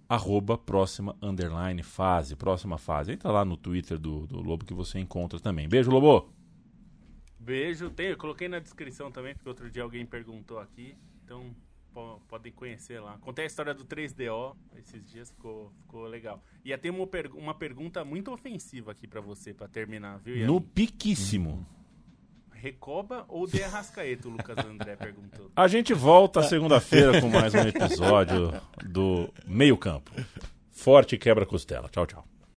arroba próxima underline fase, próxima fase. Entra lá no Twitter do, do Lobo que você encontra também. Beijo, Lobo! Beijo, tem, eu coloquei na descrição também, porque outro dia alguém perguntou aqui, então podem conhecer lá. Contei a história do 3DO esses dias, ficou, ficou legal. E tem uma, per uma pergunta muito ofensiva aqui para você, para terminar, viu? No piquíssimo. Recoba ou de Arrascaeta, o Lucas André (laughs) perguntou. A gente volta segunda-feira com mais um episódio do Meio Campo. Forte quebra-costela. Tchau, tchau.